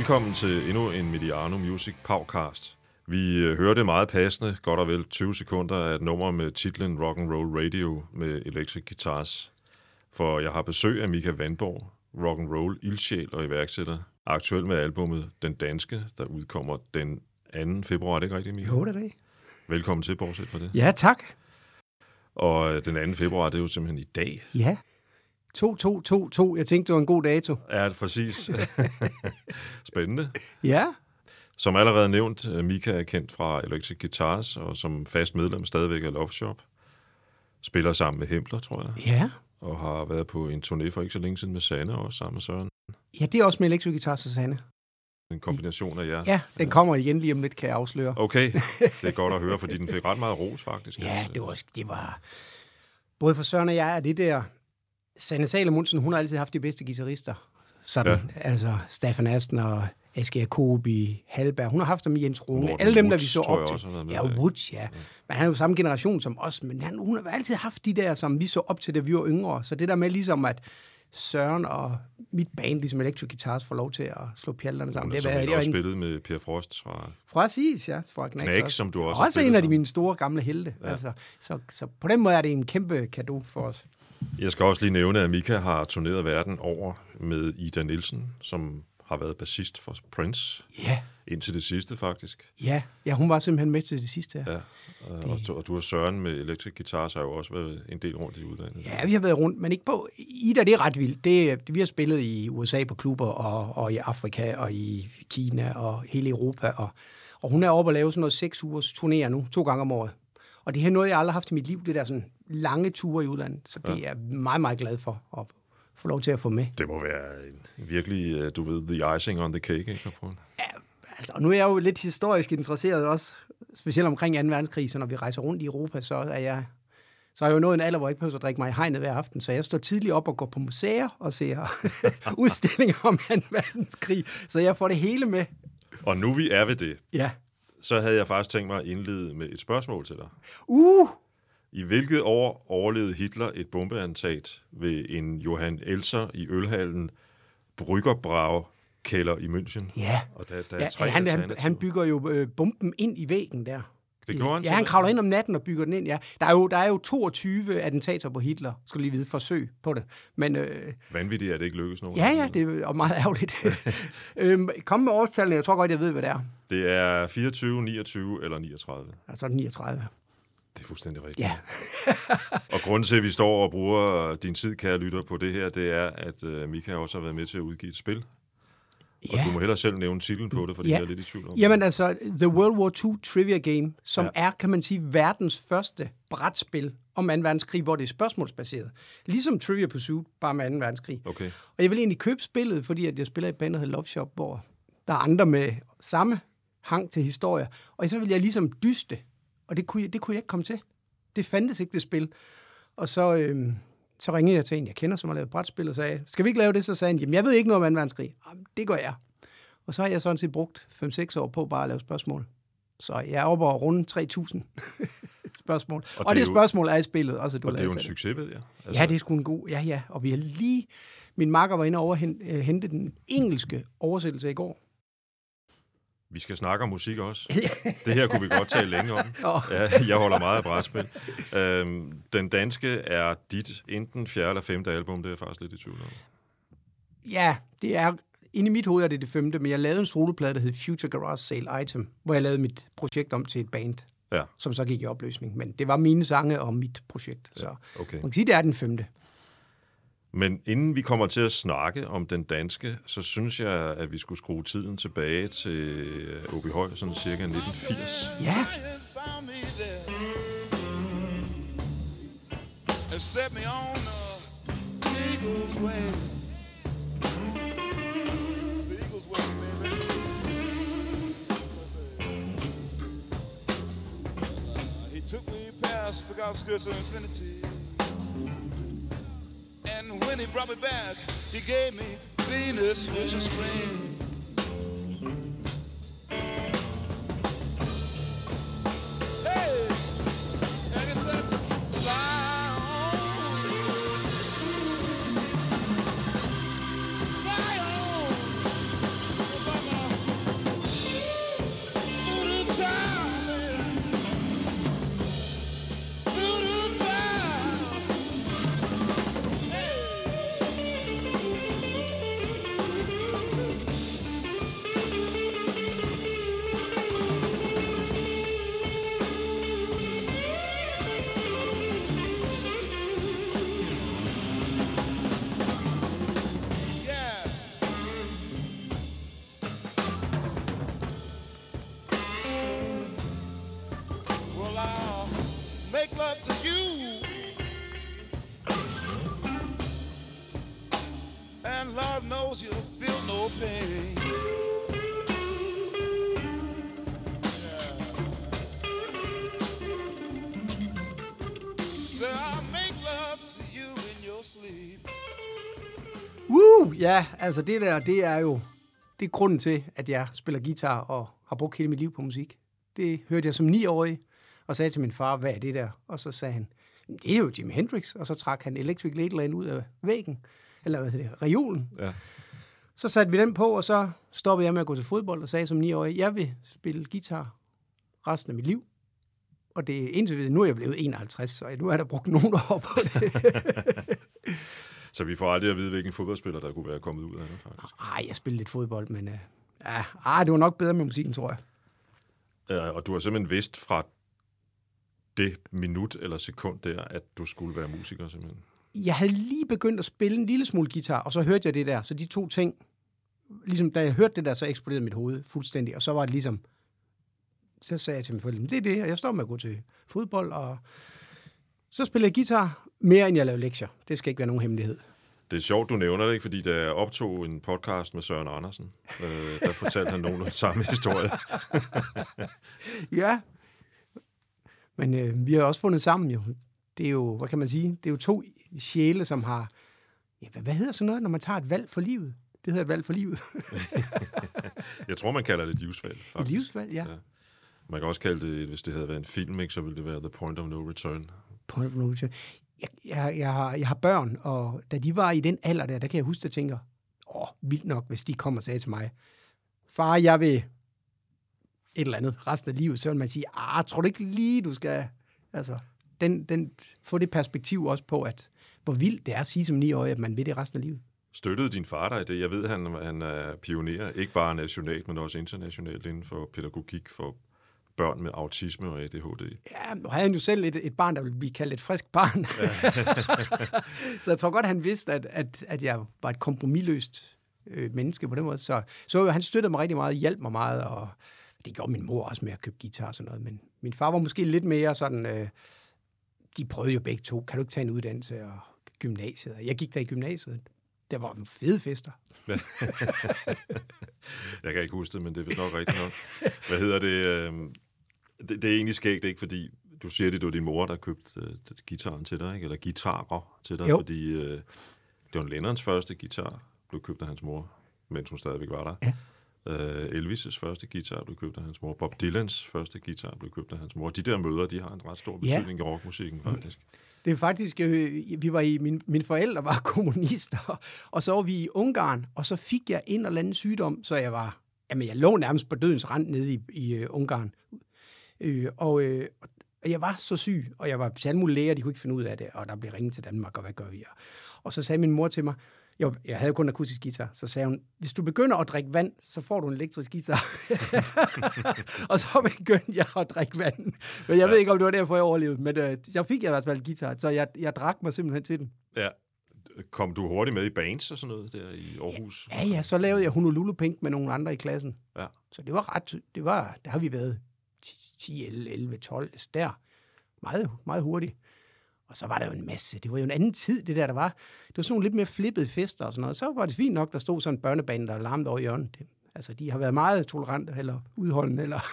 Velkommen til endnu en Mediano Music podcast. Vi øh, hørte meget passende, godt og vel 20 sekunder af et nummer med titlen Rock and Roll Radio med Electric Guitars. For jeg har besøg af Mika Vandborg, rock and roll ildsjæl og iværksætter, aktuel med albumet Den Danske, der udkommer den 2. februar. Er det ikke rigtigt, Mika? Jo, det er det. Velkommen til, bortset for det. Ja, tak. Og øh, den 2. februar, det er jo simpelthen i dag. Ja. 2222. Jeg tænkte, det var en god dato. Er det præcis? Spændende. Ja. Som allerede nævnt, øh, Mika er kendt fra Electric Guitars, og som fast medlem stadigvæk af Love Shop. Spiller sammen med Hempler, tror jeg, Ja. og har været på en turné for ikke så længe siden med Sanne også, sammen med Søren. Ja, det er også med Electric Guitar Susanne. En kombination af jer. Ja, den kommer igen lige om lidt, kan jeg afsløre. Okay, det er godt at høre, fordi den fik ret meget ros, faktisk. Ja, det var, det var... Både for Søren og jeg er det der... Sanne Salomonsen, hun har altid haft de bedste guitarister. Sådan, ja. altså Staffan Asten og Aske Jacobi, Halberg. Hun har haft dem i Jens Rune. Morten Alle dem, der vi Woods, så jeg op også, til. været med Ja? Woods, ja. Men han er jo samme generation som os. Men han, hun har altid haft de der, som vi så op til, da vi var yngre. Så det der med ligesom, at Søren og mit band, ligesom Electric Guitars, får lov til at slå pjalterne sammen. Hun Det har så været også en, spillet med Per Frost fra... præcis, ja. Fra Knacks, Knacks, som du også Også en af de mine store gamle helte. Ja. Altså, så, så på den måde er det en kæmpe gave for os. Jeg skal også lige nævne, at Mika har turneret verden over med Ida Nielsen, som har været bassist for Prince, Ja, indtil det sidste faktisk. ja. Ja, hun var simpelthen med til det sidste. Ja. Ja, og, og, du- og du og Søren med Electric Guitars har jo også været en del rundt i udlandet. Ja, vi har været rundt, men ikke på... Ida, det er ret vildt. Det, vi har spillet i USA på klubber, og, og i Afrika, og i Kina, og hele Europa. Og, og hun er oppe og lave sådan noget seks ugers turnéer nu, to gange om året. Og det er noget, jeg aldrig har haft i mit liv, det der sådan lange ture i udlandet. Så det ja. er jeg meget, meget glad for at få lov til at få med. Det må være en, virkelig, øh, du ved, the icing on the cake, ikke? prøve? Altså, og nu er jeg jo lidt historisk interesseret også, specielt omkring 2. verdenskrig, så når vi rejser rundt i Europa, så er jeg så er jeg jo nået en alder, hvor jeg ikke behøver at drikke mig i hegnet hver aften, så jeg står tidligt op og går på museer og ser udstillinger om 2. verdenskrig, så jeg får det hele med. Og nu vi er ved det, Ja. Så havde jeg faktisk tænkt mig at indlede med et spørgsmål til dig. Uh! I hvilket år overlevede Hitler et bombeattentat ved en Johan Elser i ølhallen Bryggerbrau kælder i München? Ja. Og der, der er ja tre han, han, han bygger jo øh, bomben ind i væggen der. Det gjorde han Ja, han kravler ind om natten og bygger den ind, ja. Der er jo, der er jo 22 attentater på Hitler, skal lige vide, forsøg på det. Men øh, Vanvittigt, at det ikke lykkes nogen. ja, ja, det er meget ærgerligt. øhm, kom med årstallene, jeg tror godt, jeg ved, hvad det er. Det er 24, 29 eller 39. Altså 39. Det er fuldstændig rigtigt. Ja. Og grunden til, at vi står og bruger din tid, kære lytter, på det her, det er, at uh, Mika også har været med til at udgive et spil. Og Ja. du må hellere selv nævne titlen på det, fordi Ja. jeg er lidt i tvivl om det. Jamen altså, The World War II Trivia Game, som Ja. ja. er, kan man sige, verdens første brætspil om 2. verdenskrig, hvor det er spørgsmålsbaseret. Ligesom Trivia Pursuit, bare med 2. verdenskrig. Okay. Og jeg vil egentlig købe spillet, fordi at jeg spiller i et band, der hedder Love Shop, hvor der er andre med samme hang til historier. Og så vil jeg ligesom dyste, og det kunne, jeg, det kunne jeg ikke komme til. Det fandtes ikke, det spil. Og så, øhm, så ringede jeg til en, jeg kender, som har lavet brætspil, og sagde, skal vi ikke lave det? Så sagde han, jamen jeg ved ikke noget om 2. verdenskrig. Jamen, det gør jeg. Og så har jeg sådan set brugt 5-6 år på bare at lave spørgsmål. Så jeg er oppe og runde 3.000 spørgsmål. Og, og det det, er jo- spørgsmål er i spillet, også du Og det er jo en succes, ved jeg. Altså, ja, det er sgu en god... Ja, ja. Og vi har lige... Min makker var inde over at hente den engelske oversættelse i går. Vi skal snakke om musik også. det her kunne vi godt tale længe om. Ja, jeg holder meget af brætspil. Øhm, den danske er dit enten fjerde eller femte album, det er jeg faktisk lidt i tvivl om. Ja, det er... Inde i mit hoved er det det femte, men jeg lavede en soloplade, der hed Future Garage Sale Item, hvor jeg lavede mit projekt om til et band, Ja, som så gik i opløsning. Men det var mine sange og mit projekt, så okay. man kan sige, det er den femte. Men inden vi kommer til at snakke om den danske, så synes jeg, at vi skulle skrue tiden tilbage til øh, Åby Høj, sådan cirka 1980. Ja, set me on the eagle's way. It's the eagle's way, baby. Uh, he took me past the outskirts of infinity. When he brought me back, he gave me Venus, which is green. Altså det der, det er jo det er grunden til, at jeg spiller guitar og har brugt hele mit liv på musik. Det hørte jeg som niårig, og sagde til min far, hvad er det der? Og så sagde han, det er jo Jimi Hendrix, og så trak han Electric Ladyland ud af væggen, eller hvad hedder det, reolen. Ja. Så satte vi den på, og så stoppede jeg med at gå til fodbold og sagde som niårig, jeg vil spille guitar resten af mit liv. Og det er indtil videre, nu er jeg blevet 51, så nu er der brugt nogle år på det. Så vi får aldrig at vide, hvilken fodboldspiller, der kunne være kommet ud af det, faktisk. Ej, jeg spillede lidt fodbold, men uh, ja, ah, det var nok bedre med musikken, tror jeg. Ja, og du har simpelthen vidst fra det minut eller sekund der, at du skulle være musiker, simpelthen. Jeg havde lige begyndt at spille en lille smule guitar, og så hørte jeg det der. Så de to ting, ligesom da jeg hørte det der, så eksploderede mit hoved fuldstændig. Og så var det ligesom, så sagde jeg til mine forældre, det er det, og jeg står med at gå til fodbold, og så spillede jeg guitar mere, end jeg lavede lektier. Det skal ikke være nogen hemmelighed. Det er sjovt, du nævner det, ikke? fordi da jeg optog en podcast med Søren Andersen, øh, der fortalte han de samme historier. Ja, men øh, vi har også fundet sammen jo. Det er jo, hvad kan man sige, det er jo to sjæle, som har, ja, hvad, hvad hedder sådan noget, når man tager et valg for livet? Det hedder et valg for livet. Jeg tror, man kalder det et livsvalg, et faktisk. livsvalg, ja. Ja. Man kan også kalde det, hvis det havde været en film, ikke, så ville det være The Point of No Return. Point of no return. Jeg, jeg, jeg, har, jeg har børn, og da de var i den alder der, der kan jeg huske, at jeg tænker, åh, vildt nok, hvis de kommer og sagde til mig, far, jeg vil et eller andet resten af livet, så vil man sige, ah, tror du ikke lige, du skal... Altså, den, den, få det perspektiv også på, at hvor vildt det er at sige som 9 at man vil det resten af livet. Støttede din far dig i det? Jeg ved, han, han er pioner, ikke bare nationalt, men også internationalt inden for pædagogik for børn med autisme og ADHD. Ja, nu havde han jo selv et, et barn, der ville blive kaldt et frisk barn. så jeg tror godt, han vidste, at, at, at jeg var et kompromilløst øh, menneske på den måde. Så, så han støttede mig rigtig meget, hjalp mig meget, og det gjorde min mor også med at købe guitar og sådan noget. Men min far var måske lidt mere sådan, øh, de prøvede jo begge to, kan du ikke tage en uddannelse og gymnasiet? Og Jeg gik der i gymnasiet. Der var nogle fede fester. Jeg kan ikke huske det, men det er vist nok rigtigt nok. Hvad hedder det? Øh, Det, det er egentlig skægt, ikke? Fordi du siger, det var din mor, der købte øh, gitaren til dig, ikke? Eller guitarer til dig, Jo. fordi øh, det var Lennons første guitar, blev købt af hans mor, mens hun stadigvæk var der. Ja. Øh, Elvis' første guitar blev købt af hans mor. Bob Dylans første guitar blev købt af hans mor. De der møder, de har en ret stor Ja. betydning i rockmusikken, faktisk. Det er faktisk, øh, vi var i, min, mine forældre var kommunister, og så var vi i Ungarn, og så fik jeg en eller anden sygdom, så jeg var, jamen jeg lå nærmest på dødens rand nede i, i uh, Ungarn. Øh, og, øh, og jeg var så syg, og jeg var til alle mulige læger, de kunne ikke finde ud af det, og der blev ringet til Danmark, og hvad gør vi? Og, så sagde min mor til mig, jo, jeg havde kun akustisk guitar, så sagde hun, hvis du begynder at drikke vand, så får du en elektrisk guitar. og så begyndte jeg at drikke vand. Men jeg ved ikke, om det var derfor, jeg overlevede, men øh, jeg fik i hvert fald guitar, så jeg, jeg drak mig simpelthen til den. Ja. Kom du hurtigt med i bands og sådan noget der i Aarhus? Ja, ja, så lavede jeg Honolulu Pink med nogle andre i klassen. Ja. Så det var ret, det var, der har vi været 10, 11, 11 12, der. Meget, meget hurtigt. Og så var der jo en masse, det var jo en anden tid, det der, der var. Det var sådan nogle lidt mere flippede fester og sådan noget. Så var det fint nok, der stod sådan en børnebane, der larmede over hjørnet. Altså, de har været meget tolerante eller udholdende. Eller...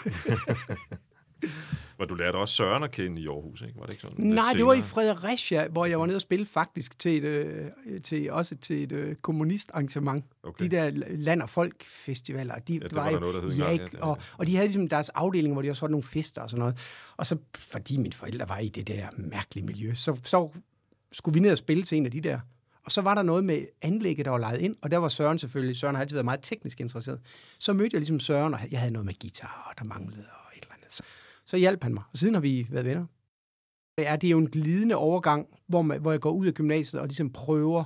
Hvor du lærte også Søren at kende i Aarhus, ikke? Var det ikke sådan? Nej, det var i? Fredericia, hvor jeg var nede og spille faktisk til et, øh, til, også til et øh, kommunistarrangement. Okay. De der land- og folk-festivaler. De, det var der noget, der hed ja, ja, det er og, og de havde ligesom deres afdeling, hvor de også havde nogle fester og sådan noget. Og så, fordi mine forældre var i det der mærkelige miljø, så, så skulle vi ned og spille til en af de der. Og så var der noget med anlægget, der var lejet ind, og der var Søren selvfølgelig. Søren har altid været meget teknisk interesseret. Så mødte jeg ligesom Søren, og jeg havde noget med guitar, og der manglede, og et eller andet. Så, hjalp han mig. Og siden har vi været venner. Det er, det er jo en glidende overgang, hvor, man, hvor jeg går ud af gymnasiet og ligesom prøver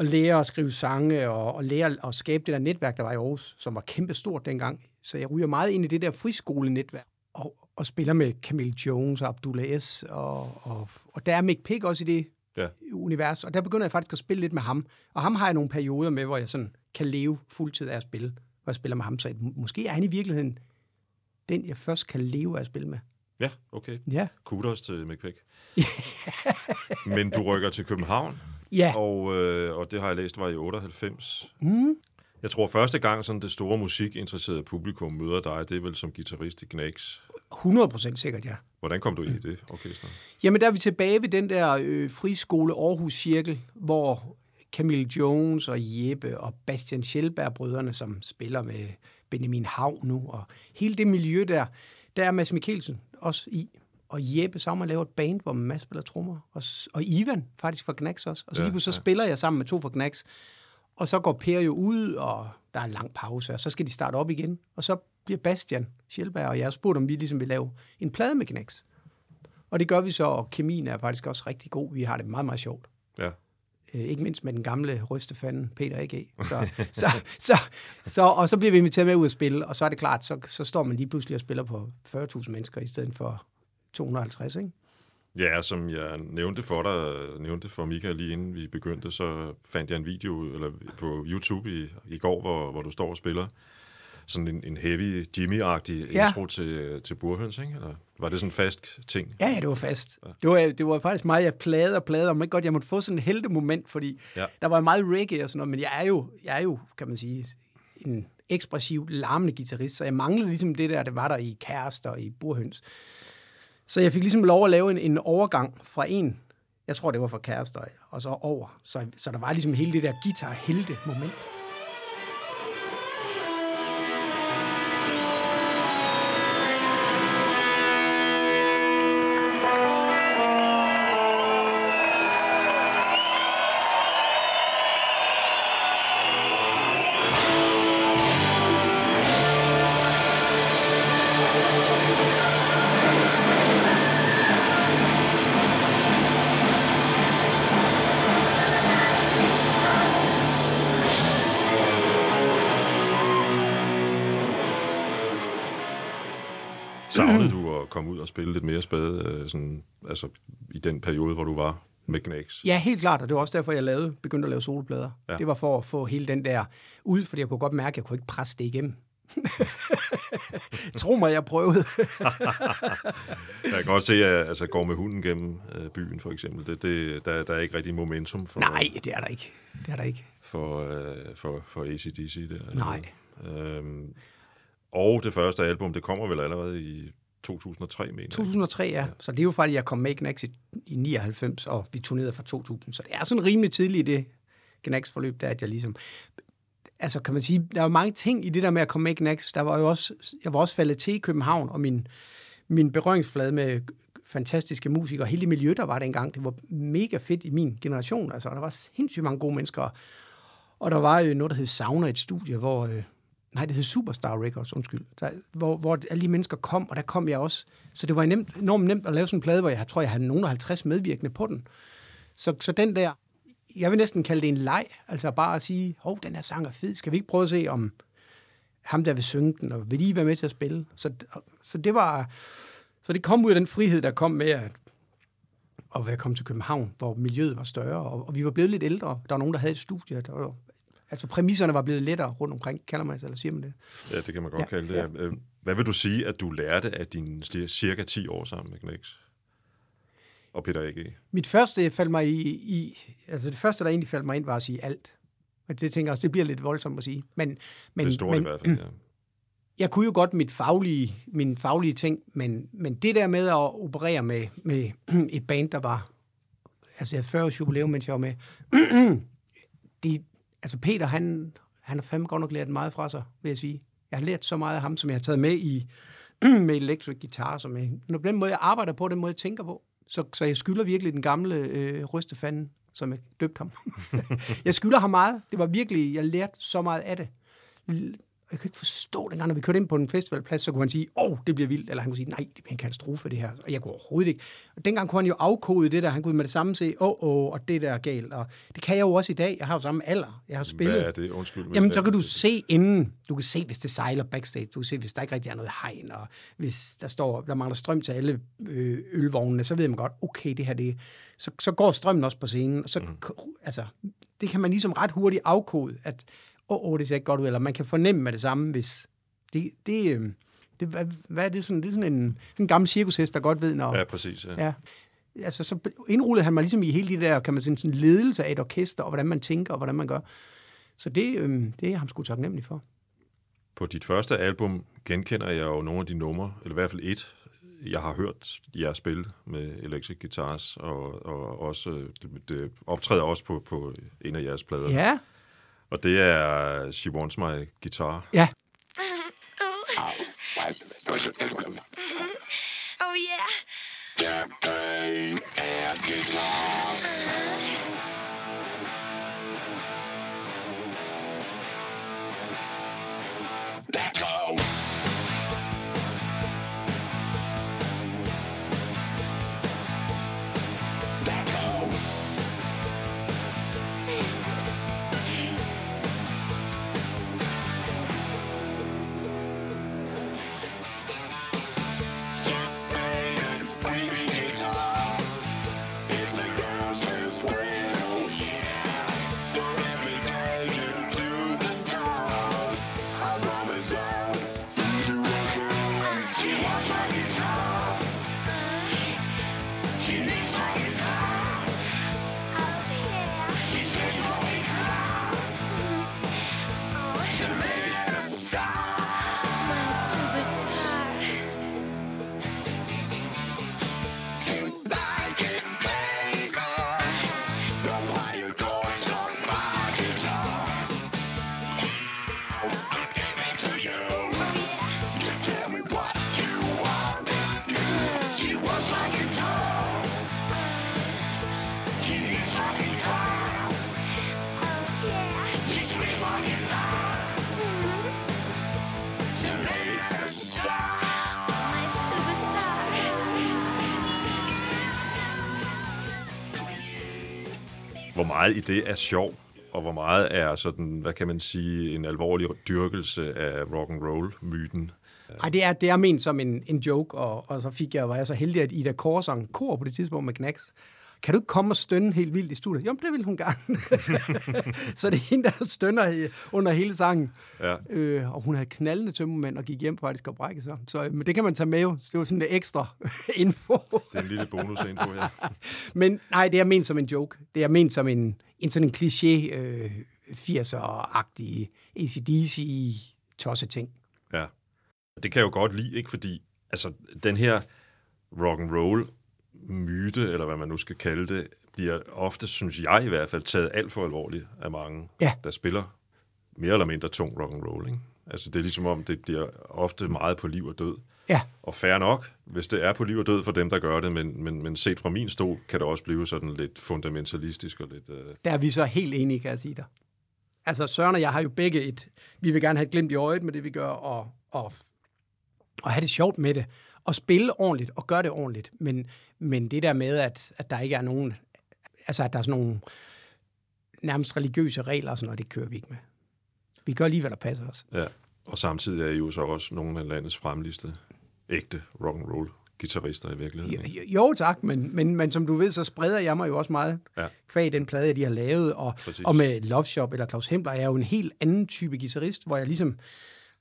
at lære at skrive sange og, og lære at skabe det der netværk, der var i Aarhus, som var kæmpestort dengang. Så jeg ryger meget ind i det der friskolenetværk og, og spiller med Camille Jones og Abdullah S. Og, og, og der er Mick Pick også i det Ja. univers, og der begynder jeg faktisk at spille lidt med ham. Og ham har jeg nogle perioder med, hvor jeg sådan kan leve fuldtid af at spille, hvor jeg spiller med ham. Så måske er han i virkeligheden den, jeg først kan leve af at spille med. Ja, okay. Ja. Kudos til McPick. Men du rykker til København, Ja. og, øh, og det har jeg læst var i 98. Mm. Jeg tror, første gang sådan det store musikinteresserede publikum møder dig, det er vel som guitarist i Knacks. 100% sikkert, ja. Hvordan kom du ind i det orkester? Jamen, der er vi tilbage ved den der øh, friskole Aarhus Cirkel, hvor Camille Jones og Jeppe og Bastian Schellberg-brødrene, som spiller med Benjamin Hav nu, og hele det miljø der, der er Mads Mikkelsen også i. Og Jeppe sammen laver et band, hvor Mads spiller trommer. Og, og Ivan faktisk fra Knacks også. Og så Ja, lige pludselig så ja. spiller jeg sammen med to fra Knacks. Og så går Per jo ud, og der er en lang pause, og så skal de starte op igen. Og så bliver Bastian Schellberg og jeg spurgt, om vi ligesom vil lave en plade med Knacks. Og det gør vi så, og kemien er faktisk også rigtig god. Vi har det meget, meget sjovt. Ja. Øh, ikke mindst med den gamle rystefanden, Peter A.G. Så, så, så, så, og så bliver vi inviteret med ud at spille, og så er det klart, så, så står man lige pludselig og spiller på 40.000 mennesker i stedet for 250, ikke? Ja, som jeg nævnte for dig, nævnte for Mika lige inden vi begyndte, så fandt jeg en video eller på YouTube i, i går, hvor, hvor du står og spiller sådan en, en heavy Jimmy-agtig Ja. intro til, til Burhøns, ikke? Eller var det sådan en fast ting? Ja, ja, det var fast. Det var, det var faktisk meget, jeg plade og plade, om ikke godt, jeg måtte få sådan en heldemoment, fordi Ja. ja. der var meget reggae og sådan noget, men jeg er jo, jeg er jo, kan man sige, en ekspressiv, larmende guitarist, så jeg manglede ligesom det der, det var der i Kærester og i Burhøns. Så jeg fik ligesom lov at lave en, en overgang fra en, jeg tror det var fra Kærester, og så over. Så, så der var ligesom hele det der guitar-helte-moment. Savnede du at komme ud og spille lidt mere spade, øh, sådan, altså i den periode, hvor du var med Knacks? Ja, helt klart, og det var også derfor, jeg lavede, begyndte at lave soloplader. Ja. Ja. Det var for at få hele den der ud, fordi jeg kunne godt mærke, at jeg kunne ikke presse det igennem. Tro mig, jeg prøvede. Jeg kan godt se, at altså, går med hunden gennem øh, byen, for eksempel. Det, det, der, der er ikke rigtig momentum for, Nej, det er der ikke. Det er der ikke. for, øh, for, for ACDC. Der. Nej. Øhm, og det første album, det kommer vel allerede i 2003, mener jeg. 2003, ja. Så det er jo faktisk, jeg kom med Knacks i, i 99, og vi turnerede fra 2000. Så det er sådan rimelig tidligt i det Knacks-forløb, der at jeg ligesom... Altså, kan man sige, der var mange ting i det der med at komme med Knacks. Der var jo også, jeg var også faldet til i København, og min, min berøringsflade med fantastiske musikere, og hele det miljø, der var dengang, det var mega fedt i min generation. Altså, og der var sindssygt mange gode mennesker. Og der var jo noget, der hed Sauna, et studie, hvor... Øh, nej, det hed Superstar Records, undskyld. Der, hvor, hvor alle de mennesker kom, og der kom jeg også. Så det var nemt, enormt nemt at lave sådan en plade, hvor jeg tror, jeg havde nogen 50 medvirkende på den. Så, så den der, jeg vil næsten kalde det en leg, altså bare at sige, hov, den her sang er fed, skal vi ikke prøve at se, om ham der vil synge den, og vil lige være med til at spille? Så, så det var, så det kom ud af den frihed, der kom med at, at være kommet til København, hvor miljøet var større, og, og vi var blevet lidt ældre. Der var nogen, der havde et studie, der var, altså præmisserne var blevet lettere rundt omkring, kalder man det, eller siger man det? Ja, det kan man godt Ja, kalde det. Øh, Hvad vil du sige, at du lærte af dine cir- cirka 10 år sammen med Knacks? Og Peter A.G. Mit første faldt mig i, i, altså det første, der egentlig faldt mig ind, var at sige alt. Og det tænker jeg også, det bliver lidt voldsomt at sige. Men, men, Det er stort men, i hvert fald, ja. jeg kunne jo godt mit faglige, min faglige ting, men, men det der med at operere med, med et band, der var, altså jeg havde 40 års jubilæum, mens jeg var med, det, altså Peter, han, han har fandme godt nok lært meget fra sig, vil jeg sige. Jeg har lært så meget af ham, som jeg har taget med i med electric guitar, som jeg, når den måde, jeg arbejder på, den måde, jeg tænker på. Så, så jeg skylder virkelig den gamle øh, rystefanden, som jeg døbte ham. jeg skylder ham meget. Det var virkelig, jeg lærte så meget af det. Jeg kan ikke forstå, dengang, når vi kørte ind på en festivalplads, så kunne han sige, åh, oh, det bliver vildt. Eller han kunne sige, nej, det bliver en katastrofe, det her. Og jeg kunne overhovedet ikke. Og dengang kunne han jo afkode det der. Han kunne med det samme se, åh, oh, oh, og det der er galt. Og det kan jeg jo også i dag. Jeg har jo samme alder. Jeg har spillet. Hvad er det? Undskyld. men Jamen, så kan du det? se inden, du kan se, hvis det sejler backstage, du kan se, hvis der ikke rigtig er noget hegn, og hvis der står, der mangler strøm til alle øh, ølvognene, så ved man godt, okay, det her, det, så, så går strømmen også på scenen, og så, mm. altså, det kan man ligesom ret hurtigt afkode, at, åh, oh, oh, det ser ikke godt ud, eller man kan fornemme med det samme, hvis, det, det, øh, Det, hvad, hvad er det sådan? Det er sådan en, sådan en gammel cirkushest, der godt ved, når... Ja, præcis. Ja. Ja. Altså, så indrullede han mig ligesom i hele det der, kan man sige, sådan ledelse af et orkester, og hvordan man tænker, og hvordan man gør. Så det, øhm, det er jeg ham sgu taknemmelig for. På dit første album genkender jeg jo nogle af de numre, eller i hvert fald et, jeg har hørt jer spille med Electric Guitars, og, og også, øh, det, det optræder også på, på en af jeres plader. Ja, Og det er She Wants My Guitar. ja. Oh yeah. Hvor meget i det er sjov, og hvor meget er sådan, hvad kan man sige, en alvorlig dyrkelse af rock and roll myten Nej, det er, det er ment som en, en joke, og, og så fik jeg, var jeg så heldig, at Ida Korsang kor på det tidspunkt med Knacks. Kan du ikke komme og stønne helt vildt i studiet? Jo, det vil hun gerne. så det er hende, der stønner under hele sangen. Ja. Øh, og hun havde knaldende tømmermænd og gik hjem faktisk og brække sig. Så øh, men det kan man tage med jo. Så det var sådan lidt ekstra info. Det er en lille bonusinfo her. Men nej, det er ment som en joke. Det er ment som en, en sådan en kliché øh, 80'er-agtig ACDC tosse ting. Ja. Det kan jeg jo godt lide, ikke? Fordi altså, den her rock and roll myte, eller hvad man nu skal kalde det, bliver ofte, synes jeg i hvert fald, taget alt for alvorligt af mange, Ja. der spiller mere eller mindre tung rock and roll. Ikke? Altså, det er ligesom om, det bliver ofte meget på liv og død. Ja, Og fair nok, hvis det er på liv og død for dem, der gør det, men, men, men set fra min stol, kan det også blive sådan lidt fundamentalistisk og lidt... Øh, der er vi så helt enige, kan jeg sige dig. Altså, Søren og jeg har jo begge et... Vi vil gerne have et glimt i øjet med det, vi gør, og, og, og have det sjovt med det. Og spille ordentligt, og gøre det ordentligt. Men, men det der med, at, at der ikke er nogen... Altså, at der er sådan nogle nærmest religiøse regler og sådan noget, det kører vi ikke med. Vi gør lige, hvad der passer os. ja. Og samtidig er I jo så også nogle af landets fremligste ægte rock and roll guitarister i virkeligheden. ikke? Jo, jo tak, men, men, men som du ved, så spreder jeg mig jo også meget Ja. kvæg den plade, de har lavet. Og, Præcis. og med Love Shop eller Claus Hempler er jeg jo en helt anden type guitarist, hvor jeg ligesom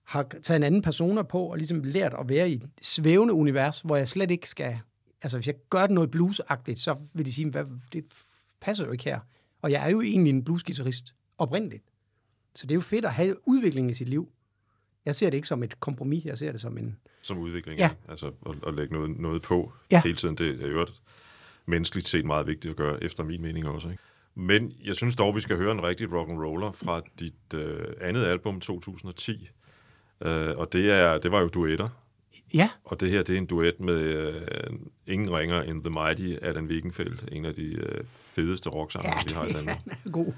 har taget en anden persona på og ligesom lært at være i et svævende univers, hvor jeg slet ikke skal... Altså, hvis jeg gør noget bluesagtigt, så vil de sige, hvad, det passer jo ikke her. Og jeg er jo egentlig en bluesguitarist, oprindeligt. Så det er jo fedt at have udvikling i sit liv. Jeg ser det ikke som et kompromis, jeg ser det som en... Som udvikling, Ja. altså at, at lægge noget, noget på Ja. hele tiden. Det er jo menneskeligt set meget vigtigt at gøre, efter min mening også. Ikke? Men jeg synes dog, vi skal høre en rigtig rock and roller fra dit øh, andet album, 2010. Øh, og det, er, det var jo duetter. Ja, Og det her, det er en duet med øh, ingen ringer end The Mighty Allan Wiggenfeldt, en af de øh, fedeste rocksanger, ja vi har i Danmark. er god.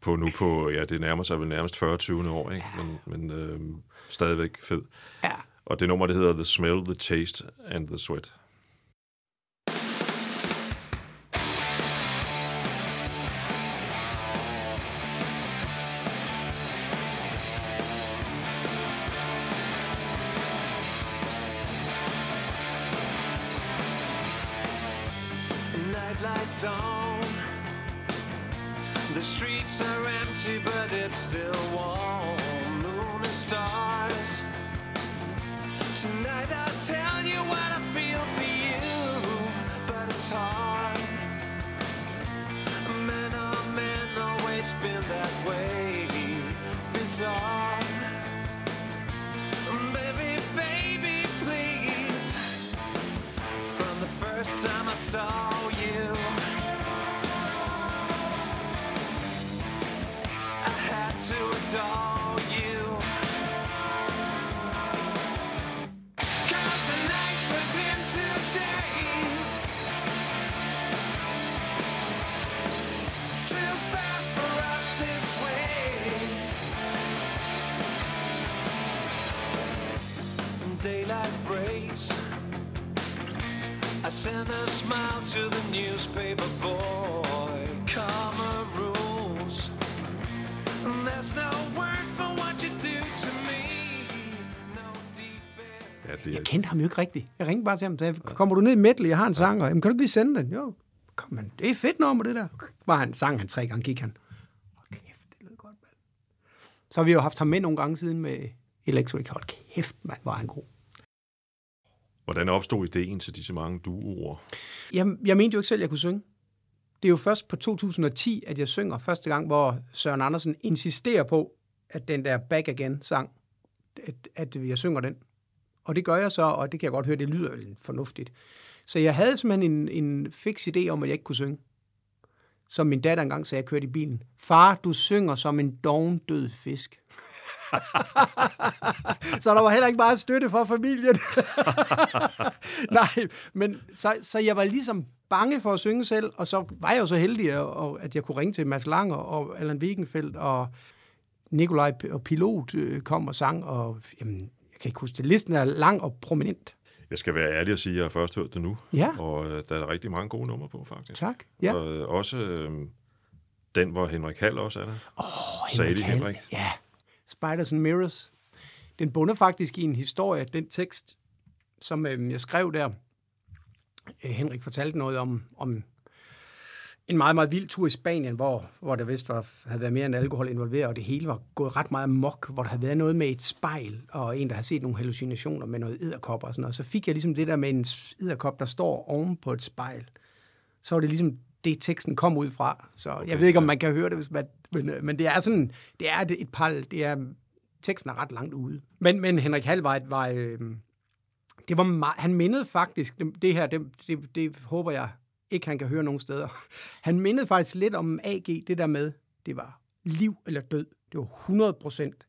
På nu på, ja, det nærmer sig vel nærmest 40 20 år, ikke? men, men øh, stadigvæk fed. Ja. Og det nummer, det hedder The Smell, The Taste and The Sweat. Det Jeg kendte ham jo ikke rigtigt. Jeg ringede bare til ham og sagde, kommer du ned i metal, jeg har en sang, og, jamen, kan du ikke lige sende den? Jo, kom man, det er fedt nummer, det der. Var han sang han tre gange, gik han. Hold kæft, det lød godt, mand. Så har vi jo haft ham med nogle gange siden med Electric. Hold kæft, mand, var han god. hvordan opstod ideen til disse mange duoer? Jeg, jeg mente jo ikke selv, at jeg kunne synge. Det er jo først på 2010, at jeg synger første gang, hvor Søren Andersen insisterer på, at den der Back Again-sang, at, at jeg synger den. Og det gør jeg så, og det kan jeg godt høre, det lyder fornuftigt. Så jeg havde simpelthen en, en fix idé om, at jeg ikke kunne synge. Som min datter engang sagde, jeg kørte i bilen. Far, du synger som en doven død fisk. så der var heller ikke meget støtte fra familien. Nej, men så, så jeg var ligesom bange for at synge selv, og så var jeg jo så heldig, at, at jeg kunne ringe til Mads Langer og Allan Wegenfeldt og Nikolaj P- og Pilot øh, kom og sang, og jamen, kan ikke huske det. Listen er lang og prominent. Jeg skal være ærlig og sige, at jeg har først hørt det nu. Ja. Og øh, der er rigtig mange gode numre på, faktisk. Tak. Ja. Og øh, også øh, den, hvor Henrik Hall også er der. Oh, Sagde de, Hall. Henrik? Ja. Spiders and Mirrors. Den bunder faktisk i en historie, den tekst, som øh, jeg skrev der. Øh, Henrik fortalte noget om, om en meget, meget vild tur i Spanien, hvor, hvor der vist var, havde været mere end alkohol involveret, og det hele var gået ret meget mok, hvor der havde været noget med et spejl, og en, der havde set nogle hallucinationer med noget edderkopper og sådan noget. Så fik jeg ligesom det der med en edderkop, der står oven på et spejl. Så var det ligesom det, teksten kom ud fra. Så okay, jeg ved ikke, om man kan høre det, hvis man, men, øh, men det er sådan, det er et, par, det er, teksten er ret langt ude. Men, men Henrik Halvvejt var, øh, det var meget, han mindede faktisk, det, det her, det, det, det håber jeg ikke, han kan høre nogen steder. Han mindede faktisk lidt om AG, det der med, det var liv eller død. Det var 100 procent.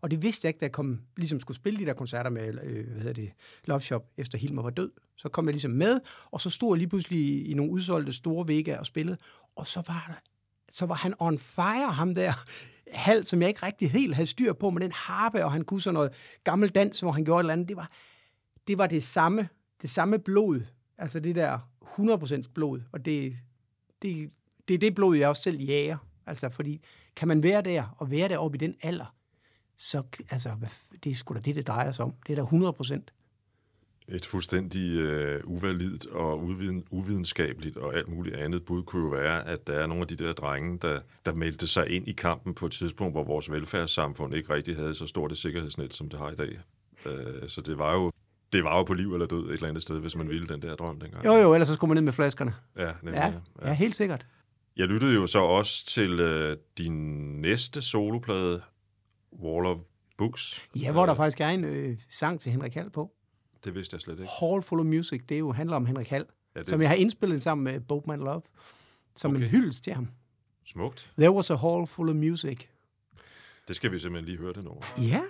Og det vidste jeg ikke, da jeg kom, ligesom skulle spille de der koncerter med, øh, hvad hedder det, Love Shop, efter Hilmer var død. Så kom jeg ligesom med, og så stod jeg lige pludselig i nogle udsolgte store vægge og spillede, og så var der, så var han on fire, ham der, halv, som jeg ikke rigtig helt havde styr på, med den harpe, og han kunne sådan noget gammel dans, hvor han gjorde et eller andet. Det var, det var det samme, det samme blod, altså det der 100% blod, og det, det, det er det blod, jeg også selv jager. Altså, fordi kan man være der, og være der oppe i den alder, så altså, det er sgu da det, det drejer sig om. Det er da 100%. Et fuldstændig øh, uvalidt og uviden, uvidenskabeligt og alt muligt andet bud kunne jo være, at der er nogle af de der drenge, der, der meldte sig ind i kampen på et tidspunkt, hvor vores velfærdssamfund ikke rigtig havde så stort et sikkerhedsnet, som det har i dag. Øh, så det var jo det var jo på liv eller død et eller andet sted, hvis man ville den der drøm dengang. Jo, jo, ellers så skulle man ned med flaskerne. Ja, nemlig, Ja, ja helt sikkert. Jeg lyttede jo så også til øh, din næste soloplade, Wall of Books. Ja, hvor der faktisk er en øh, sang til Henrik Hall på. Det vidste jeg slet ikke. Hall Full of Music, det er jo handler om Henrik Hall, Ja, det... som jeg har indspillet sammen med Boatman Love, som okay. en hyldest til ham. Smukt. There was a hall full of music. Det skal vi simpelthen lige høre det nummer. Ja.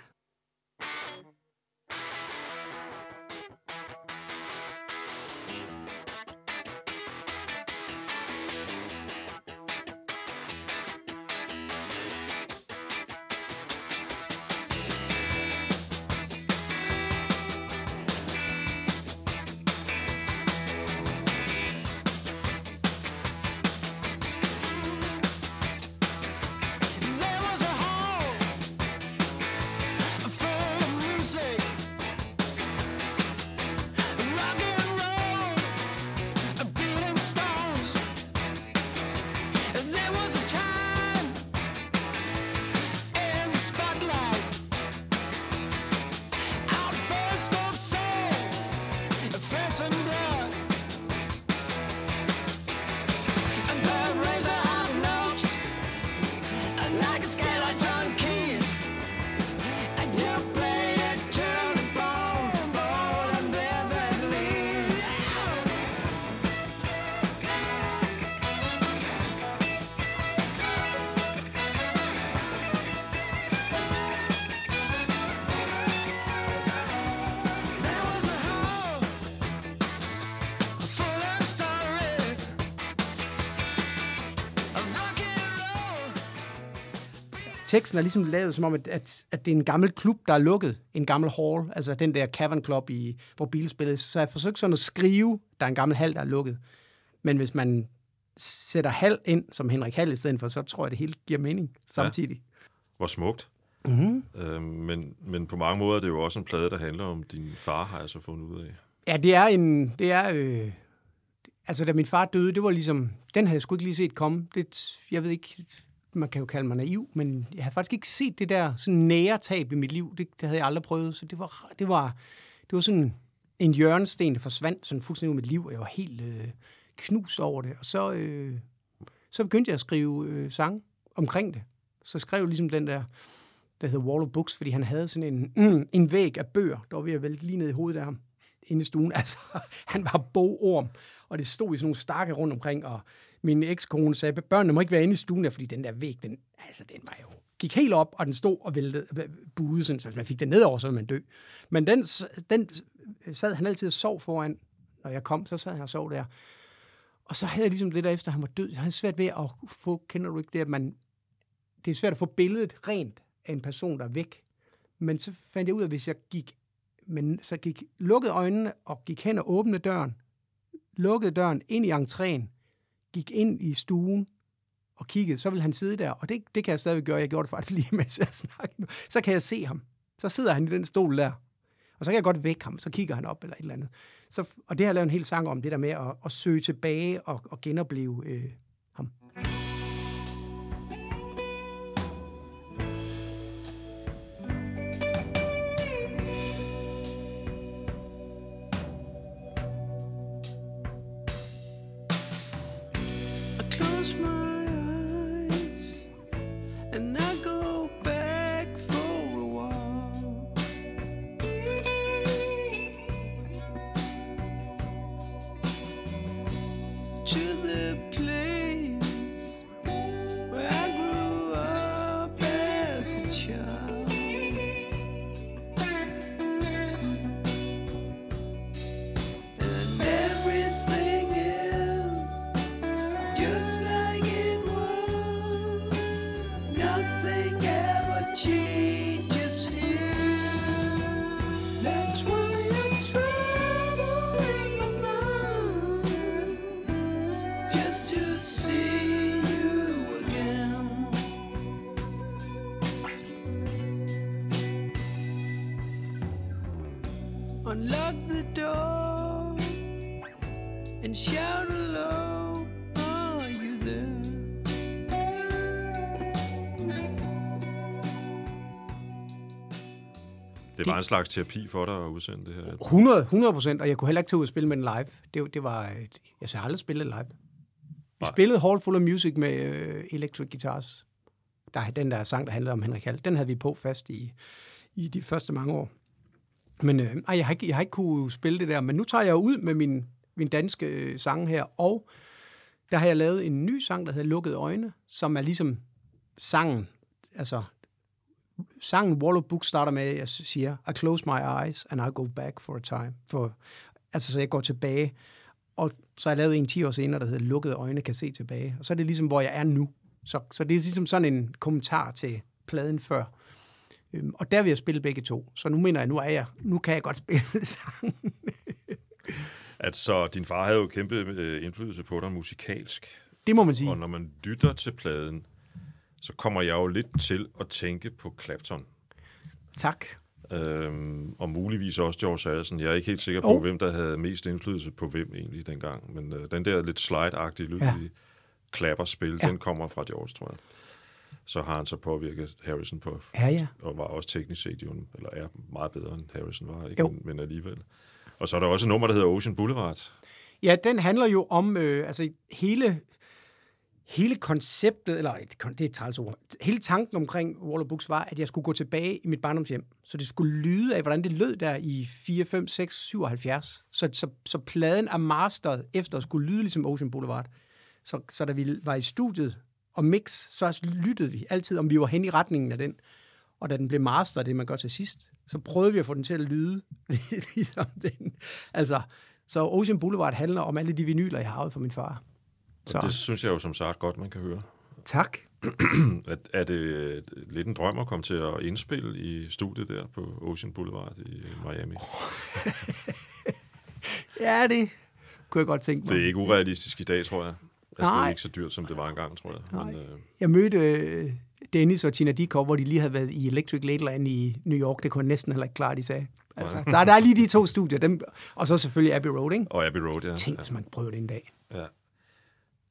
Teksten er ligesom lavet som om, at, at, at det er en gammel klub, der er lukket. En gammel hall, altså den der Cavern Club, i, hvor Beatles spillede. Så jeg har forsøgt sådan at skrive, der er en gammel hal, der er lukket. Men hvis man sætter hal ind som Henrik Hal i stedet for, så tror jeg, det hele giver mening samtidig. Hvor smukt. Mhm. Mm-hmm. Øh, men, men på mange måder er det jo også en plade, der handler om din far, har jeg så fundet ud af. Ja, det er en... Det er, øh, altså, da min far døde, det var ligesom... Den havde jeg sgu ikke lige set komme. Det, jeg ved ikke... Man kan jo kalde mig naiv, men jeg har faktisk ikke set det der sådan nære tab i mit liv. Det, det havde jeg aldrig prøvet. Så det var, det var, det var sådan en hjørnesten, der forsvandt sådan fuldstændig ud af mit liv, og jeg var helt øh, knust over det. Og så, øh, så begyndte jeg at skrive øh, sange omkring det. Så skrev jeg ligesom den der, der hedder Wall of Books, fordi han havde sådan en, mm, en væg af bøger, der var ved at vælte lige ned i hovedet af ham inde i stuen. Altså, han var bogorm, og det stod i sådan nogle stakke rundt omkring, og min ekskone sagde, børnene må ikke være inde i stuen der, fordi den der væg, den, altså, den var jo gik helt op, og den stod og væltede, buede, sådan, så hvis man fik den nedover, så ville man dø. Men den, den sad han altid og sov foran, når jeg kom, så sad han og sov der. Og så havde jeg ligesom det der, efter han var død, jeg havde svært ved at få, kender du ikke det, at man, det er svært at få billedet rent af en person, der er væk. Men så fandt jeg ud af, at hvis jeg gik, men så gik, lukkede øjnene og gik hen og åbnede døren, lukkede døren ind i entréen, gik ind i stuen og kiggede, så ville han sidde der. Og det, det kan jeg stadig gøre. Jeg gjorde det faktisk lige, mens jeg snakkede. Så kan jeg se ham. Så sidder han i den stol der. Og så kan jeg godt vække ham, så kigger han op eller et eller andet. Så, og det har jeg lavet en hel sang om, det der med at, at søge tilbage og, og genopleve øh, en slags terapi for dig at udsende det her. 100, 100 procent, og jeg kunne heller ikke tage ud og spille med den live. Det, det var, øh, jeg har aldrig spillet live. Vi Nej. spillede Hall Full of Music med øh, electric guitars. Der er den der sang, der handler om Henrik Hall. Den havde vi på fast i, i de første mange år. Men øh, ej, jeg, har ikke, jeg har ikke kunne spille det der. Men nu tager jeg ud med min, min danske øh, sange her, og der har jeg lavet en ny sang, der hedder Lukkede Øjne, som er ligesom sangen, altså sangen Wall of Books starter med, at jeg siger, I close my eyes, and I go back for a time. For, altså, så jeg går tilbage. Og så har jeg lavet en 10 år senere, der hedder Lukkede øjne kan se tilbage. Og så er det ligesom, hvor jeg er nu. Så, så det er ligesom sådan en kommentar til pladen før. Øhm, og der vil jeg spille begge to. Så nu mener jeg, nu er jeg, nu kan jeg godt spille sangen. At så din far havde jo kæmpe øh, indflydelse på dig musikalsk. Det må man sige. Og når man lytter til pladen, så kommer jeg jo lidt til at tænke på Clapton. Tak. Øhm, og muligvis også George Harrison. Jeg er ikke helt sikker på, Oh. hvem der havde mest indflydelse på hvem egentlig dengang. Men øh, den der lidt slide-agtige, lykkelige ja. klapperspil, ja. Den kommer fra George, tror jeg. Så har han så påvirket Harrison på, Ja, ja. og var også teknisk set jo, eller er meget bedre end Harrison var, ikke? Jo. Men, men alligevel. Og så er der også et nummer, der hedder Ocean Boulevard. Ja, den handler jo om øh, altså hele, hele konceptet, eller et, det er et ord, hele tanken omkring Wall of Books var, at jeg skulle gå tilbage i mit barndomshjem. Så det skulle lyde af, hvordan det lød der i 4, 5, 6, 77. Så, så, så pladen er masteret efter at skulle lyde ligesom Ocean Boulevard. Så, så da vi var i studiet og mix, så lyttede vi altid, om vi var hen i retningen af den. Og da den blev masteret, det man gør til sidst, så prøvede vi at få den til at lyde ligesom den. Altså, så Ocean Boulevard handler om alle de vinyler, jeg har arvet fra min far. Og det synes jeg jo som sagt godt, man kan høre. Tak. er, er det øh, lidt en drøm at komme til at indspille i studiet der på Ocean Boulevard i øh, Miami? Ja, det kunne jeg godt tænke mig. Det er ikke urealistisk i dag, tror jeg. Altså, det Nej. er ikke så dyrt, som det var engang, tror jeg. Men, øh, Jeg mødte øh, Dennis og Tina Dikov, hvor de lige havde været i Electric Ladyland i New York. Det kunne næsten heller ikke klare, de sagde. Altså, der, der er lige de to studier. Dem, og så selvfølgelig Abbey Road, ikke? og Abbey Road, ja. Tænk, hvis man prøver det en dag. ja.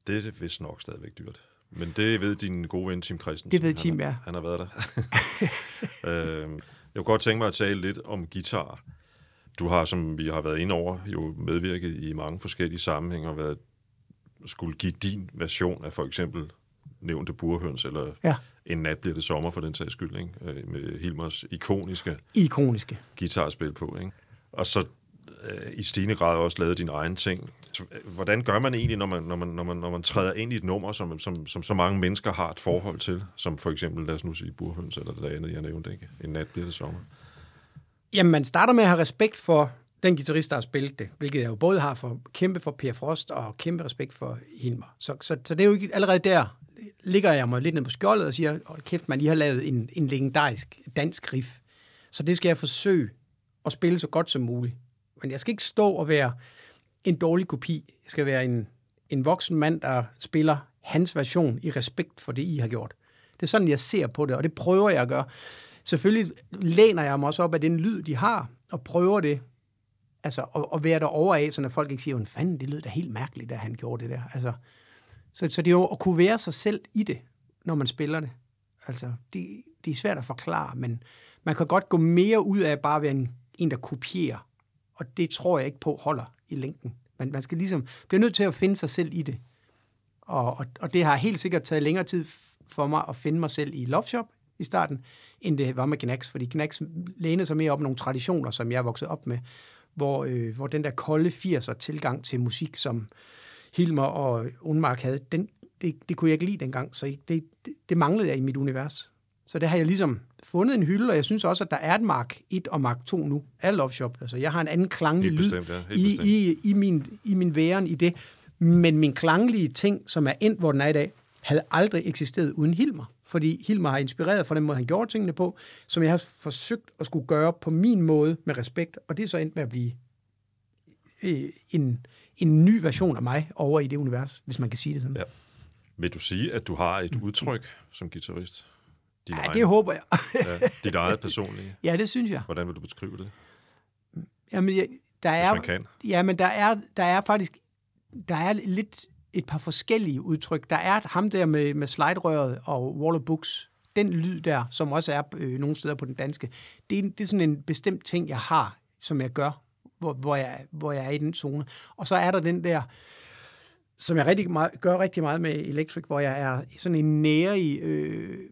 Det er vist nok stadigvæk dyrt. Men det ved din gode ven Tim Christensen. Det ved Tim, ja. Han har været der. øhm, jeg kunne godt tænke mig at tale lidt om guitar. Du har, som vi har været inde over, jo medvirket i mange forskellige sammenhænge og været, skulle give din version af for eksempel nævnte burhøns, eller Ja. en nat bliver det sommer for den sags skyld, ikke? Øh, med Hilmers ikoniske Ikoniske. guitarspil på, ikke? Og så øh, i stigende grad også lavet dine egne ting. Altså, hvordan gør man egentlig, når man, når man, når man, når man træder ind i et nummer, som, som, som så mange mennesker har et forhold til, som for eksempel, lad os nu sige, Burhøns, eller det andet, jeg nævnte, ikke? En nat bliver det sommer. Jamen, man starter med at have respekt for den guitarist, der har spillet det, hvilket jeg jo både har for kæmpe for Per Frost og kæmpe respekt for Hilmer. Så, så, så det er jo ikke allerede der, ligger jeg mig lidt ned på skjoldet og siger, hold kæft, man, I har lavet en, en legendarisk dansk riff. Så det skal jeg forsøge at spille så godt som muligt. Men jeg skal ikke stå og være en dårlig kopi. Jeg skal være en, en voksen mand, der spiller hans version i respekt for det, I har gjort. Det er sådan, jeg ser på det, og det prøver jeg at gøre. Selvfølgelig læner jeg mig også op af den lyd, de har, og prøver det altså, og, og være derovre af, så når folk ikke siger, hvordan fanden, det lød da helt mærkeligt, da han gjorde det der. Altså, så, så det er jo at kunne være sig selv i det, når man spiller det. Altså, det, det er svært at forklare, men man kan godt gå mere ud af bare at være en, en der kopierer. Og det tror jeg ikke på holder i længden. Man, man skal ligesom blive nødt til at finde sig selv i det. Og, og, og det har helt sikkert taget længere tid for mig at finde mig selv i Love Shop i starten, end det var med Knacks. Fordi Knacks lænede sig mere op nogle traditioner, som jeg er vokset op med, hvor, øh, hvor den der kolde 80'er tilgang til musik, som Hilmer og Unmark havde, den, det, det kunne jeg ikke lide dengang, så det, det, det manglede jeg i mit univers. Så det har jeg ligesom fundet en hylde, og jeg synes også, at der er et Mark 1 og Mark 2 nu af Love Shop. Altså, jeg har en anden klanglig lyd bestemt, ja. Helt i, bestemt. i, i, min, i min væren i det. Men min klanglige ting, som er endt, hvor den er i dag, havde aldrig eksisteret uden Hilmer. Fordi Hilmer har inspireret for den måde, han gjorde tingene på, som jeg har forsøgt at skulle gøre på min måde med respekt. Og det er så endt med at blive øh, en, en ny version af mig over i det univers, hvis man kan sige det sådan. Ja. Vil du sige, at du har et udtryk som guitarist? Din Ja, egen, det håber jeg. ja, dit eget personlige. ja, det synes jeg. Hvordan vil du beskrive det, Jamen, jeg, der er, man kan? Ja, men der er, der er faktisk der er lidt et par forskellige udtryk. Der er ham der med, med sliderøret og Wall of Books. Den lyd der, som også er øh, nogle steder på den danske, det er, det er sådan en bestemt ting, jeg har, som jeg gør, hvor, hvor, jeg, hvor jeg er i den zone. Og så er der den der, som jeg rigtig meget, gør rigtig meget med Electric, hvor jeg er sådan en nære i øh,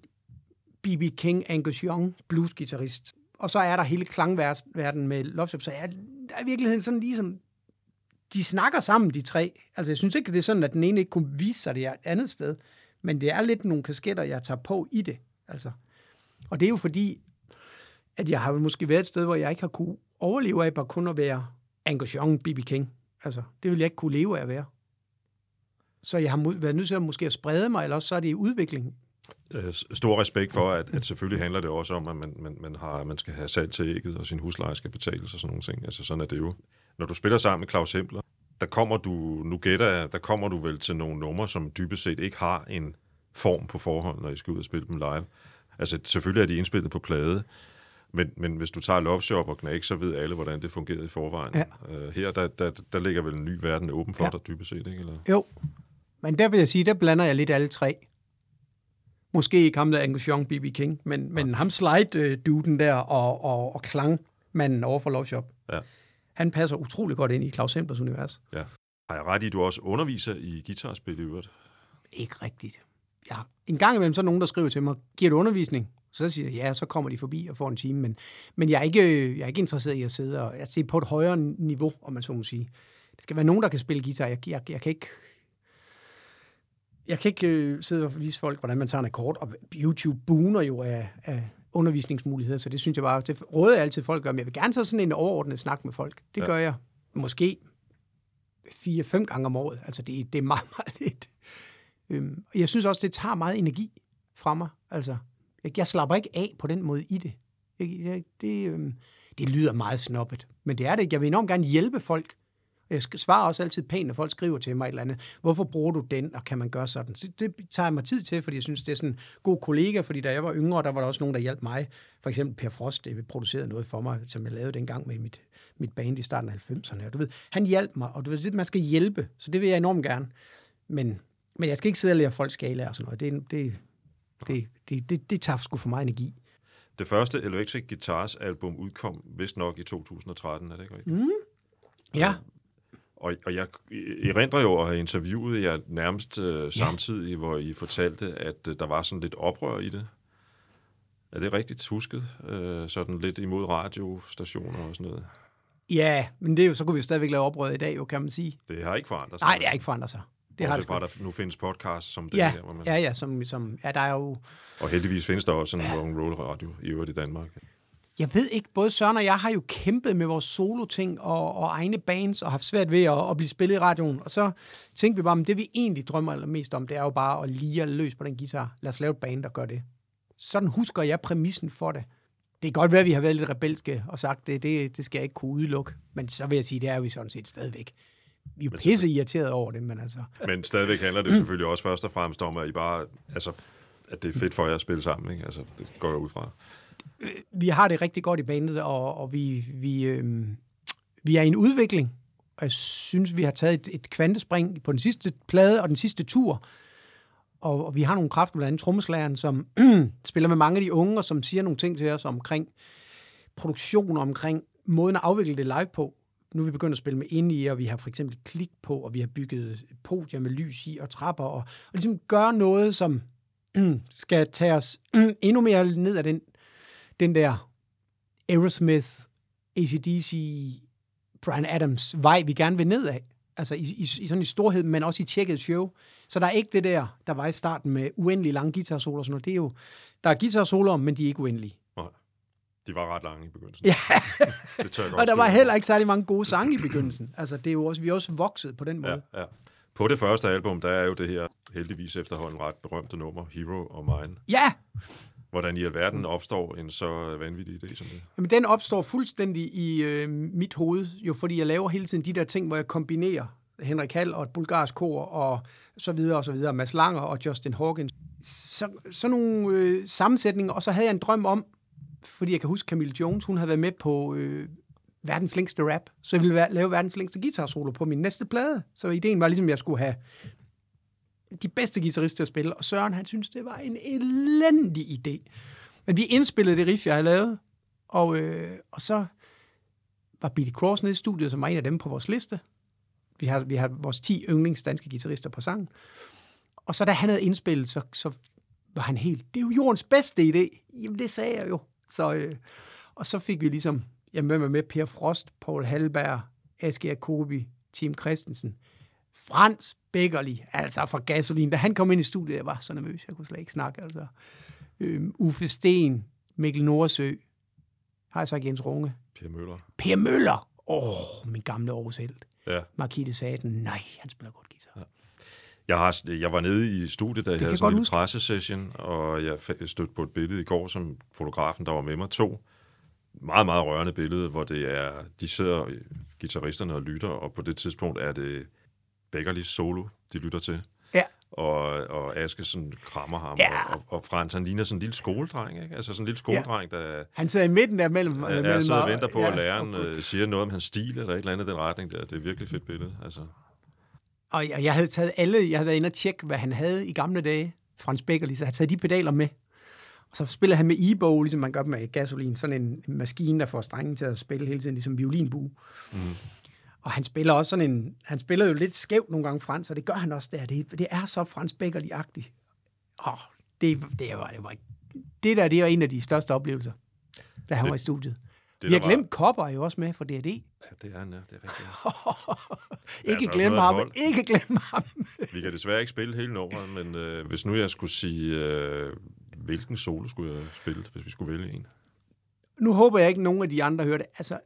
B.B. King, Angus Young, bluesgitarrist. Og så er der hele klangverdenen med Love Shop, så er der er i virkeligheden sådan ligesom, de snakker sammen, de tre. Altså, jeg synes ikke, det er sådan, at den ene ikke kunne vise sig det et andet sted, men det er lidt nogle kasketter, jeg tager på i det. Altså. Og det er jo fordi, at jeg har måske været et sted, hvor jeg ikke har kunne overleve af bare kun at være Angus Young, B.B. King. Altså, det vil jeg ikke kunne leve af at være. Så jeg har været nødt til at måske at sprede mig, eller også så er det i udvikling. Øh, Stor respekt for, at, at selvfølgelig handler det også om, at man, man, man, har, man skal have salg til ægget, og sin husleje skal betales og sådan nogle ting. Altså sådan er det jo. Når du spiller sammen med Claus Hempler, der kommer du, nu gætter jeg, der kommer du vel til nogle numre, som dybest set ikke har en form på forhånd, når I skal ud og spille dem live. Altså selvfølgelig er de indspillet på plade, men, men hvis du tager Love Shop og Knack, så ved alle, hvordan det fungerede i forvejen. Ja. Uh, her, der, der, der ligger vel en ny verden åben for Ja. dig, dybest set, ikke? Eller? Jo, men der vil jeg sige, der blander jeg lidt alle tre. Måske ikke ham der Angus Young, B.B. King, men, men ham slide-duden der og, og, og klangmanden over for Love Shop. Ja. Han passer utrolig godt ind i Claus Hemplers univers. Ja. Har jeg ret i, at du også underviser i guitarspil i øvrigt? Ikke rigtigt. Ja. En gang imellem så er nogen, der skriver til mig, giver du undervisning? Så siger jeg, ja, så kommer de forbi og får en time. Men, men jeg, er ikke, jeg er ikke interesseret i at sidde og at se på et højere niveau, om man så må sige. Det skal være nogen, der kan spille guitar. Jeg, jeg, jeg kan ikke... Jeg kan ikke øh, sidde og vise folk, hvordan man tager en akkord, og YouTube booner jo af, af undervisningsmuligheder, så det synes jeg bare, det råder jeg altid folk gør, men jeg vil gerne tage sådan en overordnet snak med folk. Det Ja. gør jeg måske fire-fem gange om året. Altså, det, det er meget, meget lidt. Øhm, og jeg synes også, det tager meget energi. fra mig. Altså, jeg, jeg slapper ikke af på den måde i det. Jeg, jeg, det, øhm, det lyder meget snobbet, men det er det ikke. Jeg vil enormt gerne hjælpe folk. Jeg svarer også altid pænt, når folk skriver til mig et eller andet. Hvorfor bruger du den, og kan man gøre sådan? Så det tager jeg mig tid til, fordi jeg synes, det er sådan en god kollega, fordi da jeg var yngre, der var der også nogen, der hjalp mig. For eksempel Per Frost, det producerede noget for mig, som jeg lavede dengang med mit, mit band i starten af 90'erne. Og Du ved, han hjalp mig, og du ved, det, man skal hjælpe, så det vil jeg enormt gerne. Men, men jeg skal ikke sidde og lære folk skala og sådan noget. Det, det, det, det, det, det tager sgu for meget energi. Det første Electric Guitars album udkom vist nok i 2013, er det ikke rigtigt? Mm. Ja, Og, og jeg erindrer jo at have interviewet jer nærmest øh, samtidig, hvor I fortalte, at øh, der var sådan lidt oprør i det. Er det rigtigt husket? Øh, sådan lidt imod radiostationer og sådan noget. ja men det er jo, så kunne vi jo stadigvæk lave oprør i dag, jo, kan man sige. Det har ikke forandret sig. Nej, det har ikke forandret sig. Det har det fra, der nu findes podcasts som det Ja, her. Hvor man, ja, ja, som, som, ja, der er jo... Og heldigvis findes der også en rock and roll radio i øvrigt i Danmark. Jeg ved ikke, både Søren og jeg har jo kæmpet med vores solo-ting og, og egne bands, og haft svært ved at, at blive spillet i radioen. Og så tænkte vi bare, at det vi egentlig drømmer allermest om, det er jo bare at lige løs på den guitar. Lad os lave et band, der gør det. Sådan husker jeg præmissen for det. Det kan godt være, at vi har været lidt rebelske og sagt, det, det, det skal jeg ikke kunne udelukke. Men så vil jeg sige, det er vi sådan set stadigvæk. Vi er jo pisse irriteret over det, men altså... Men stadigvæk handler det selvfølgelig også først og fremmest om, at I bare, altså, at det er fedt for jer at spille sammen, ikke? Altså, det går jeg ud fra. Øh, vi har det rigtig godt i bandet, og, og vi, vi, øh, vi er i en udvikling. Og jeg synes, vi har taget et, et kvantespring på den sidste plade og den sidste tur. Og, og vi har nogle kræfter, blandt andet trommeslageren, som spiller med mange af de unge, og som siger nogle ting til os omkring produktion, omkring måden at afvikle det live på. Nu er vi begyndt at spille med ind i, og vi har for eksempel klik på, og vi har bygget podier med lys i og trapper, og, og ligesom gøre noget, som skal tage os endnu mere ned ad den den der Aerosmith, ACDC, Brian Adams vej, vi gerne vil ned af. Altså i, i, i sådan en storhed, men også i tjekket show. Så der er ikke det der, der var i starten med uendelig lange guitar-soloer. og Sådan noget. Det er jo, der er guitar-soloer, men de er ikke uendelige. Nej. De var ret lange i begyndelsen. Ja, Det tør jeg godt og der var heller ikke særlig mange gode sange i begyndelsen. Altså, det er jo også, vi er også vokset på den måde. Ja, ja. På det første album, der er jo det her heldigvis efterhånden ret berømte nummer, Hero og Mine. Ja, Hvordan i alverden opstår en så øh, vanvittig idé som det? Jamen, den opstår fuldstændig i øh, mit hoved, jo fordi jeg laver hele tiden de der ting, hvor jeg kombinerer Henrik Hall og et bulgarsk kor, og så videre og så videre, Mads Langer og Justin Hawkins. Så, sådan nogle øh, sammensætninger, og så havde jeg en drøm om, fordi jeg kan huske Camille Jones, hun havde været med på øh, verdens længste rap, så jeg ville være, lave verdens længste guitar-solo på min næste plade. Så ideen var ligesom, at jeg skulle have de bedste guitarister at spille, og Søren, han synes, det var en elendig idé. Men vi indspillede det riff, jeg havde lavet, og, øh, og så var Billy Cross nede i studiet, som var en af dem på vores liste. Vi har, vi har vores 10 yndlings danske guitarister på sangen. Og så da han havde indspillet, så, så var han helt, det er jo jordens bedste idé. Jamen, det sagde jeg jo. Så, øh, og så fik vi ligesom, jeg med mig med Per Frost, Paul Halberg, Aske Jacobi, Tim Christensen, Frans Beckerli, altså fra Gasolin. Da han kom ind i studiet, jeg var så nervøs, jeg kunne slet ikke snakke. Altså. Øhm, Uffe Sten, Mikkel Nordsø, har jeg sagt Jens Runge, Per Møller. Per Møller, åh, oh, min gamle Aarhus held. Ja. Markite Saten, nej, han spiller godt guitar. Jeg, har, jeg var nede i studiet, da jeg havde sådan en pressesession, og jeg stødte på et billede i går, som fotografen, der var med mig, tog. Meget, meget rørende billede, hvor det er, de sidder, øh, guitaristerne og lytter, og på det tidspunkt er det Beckerlis solo, de lytter til. Ja, Og, og Aske sådan krammer ham, Ja. og, og Frans, han ligner sådan en lille skoledreng, ikke? Altså sådan en lille skoledreng, der han sidder i midten der mellem... er, mellem er sidder og venter på, ja, at læreren øh, siger noget om hans stil, eller et eller andet i den retning der. Det er virkelig fedt billede, altså. Og jeg, jeg havde taget alle, jeg havde været inde og tjekke, hvad han havde i gamle dage, Frans Beckerli, så jeg havde taget de pedaler med. Og så spiller han med e-bow, ligesom man gør med gasolin, sådan en maskine, der får strengen til at spille hele tiden, ligesom violinbue. Mm. Og han spiller også sådan en, han spiller jo lidt skævt nogle gange Frans, og det gør han også der. Det, det er så Frans Beckerli-agtigt. Åh, det, det, var, det, var, det der, det var en af de største oplevelser, da han Det- var i studiet. Det, Vi har der var- glemt Kopper jo også med for D&D. Ja, det er han, ja. Det er rigtigt. Ikke altså, glemme ham. Ikke glemme ham. Vi kan desværre ikke spille hele nummeret, men øh, hvis nu jeg skulle sige, øh, hvilken solo skulle jeg spille, hvis vi skulle vælge en? nu håber jeg ikke, nogen af de andre hører det. Altså,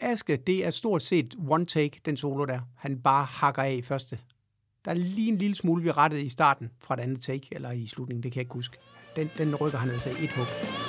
Aske, det er stort set one take, den solo der. Han bare hakker af i første. Der er lige en lille smule, vi rettede i starten fra et andet take, eller i slutningen, det kan jeg ikke huske. den, den rykker han altså i et hug.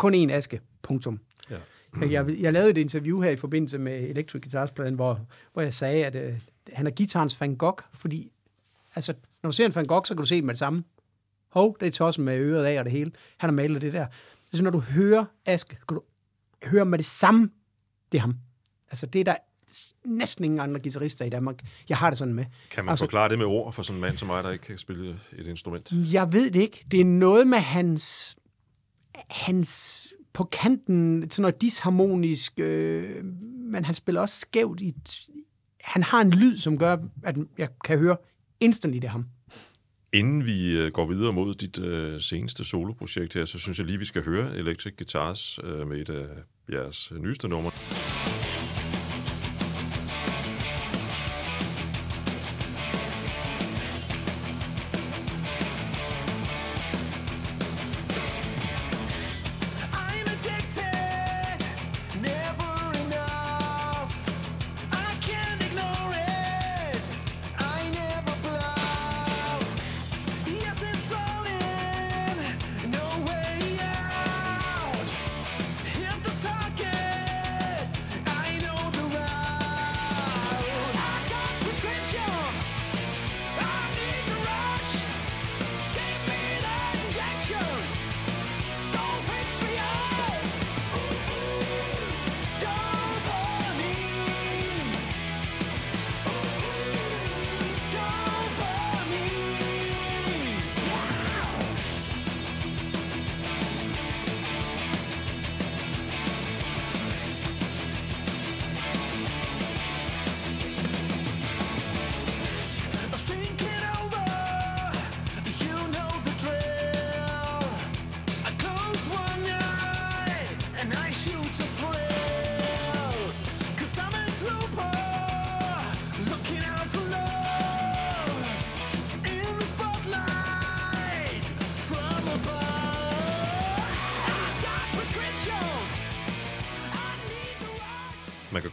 Kun én aske. Punktum. Ja. Jeg, jeg, jeg lavede et interview her i forbindelse med Electric Guitars-pladen, hvor, hvor jeg sagde, at øh, han er guitarens Van Gogh, fordi altså, når du ser en Van Gogh, så kan du se dem med det samme. Hov, det er tossen med øret af og det hele. Han har malet det der. Så når du hører Aske, kan du høre med det samme, det er ham. Altså, det er der næsten ingen andre guitarister i Danmark. Jeg har det sådan med. Kan man altså, forklare det med ord for sådan en mand som mig, der ikke kan spille et instrument? Jeg ved det ikke. Det er noget med hans, hans på kanten, sådan noget disharmonisk, øh, men han spiller også skævt. I, han har en lyd, som gør, at jeg kan høre instantly, det ham. Inden vi øh, går videre mod dit øh, seneste soloprojekt her, så synes jeg lige, vi skal høre Electric Guitars øh, med et af jeres nyeste numre.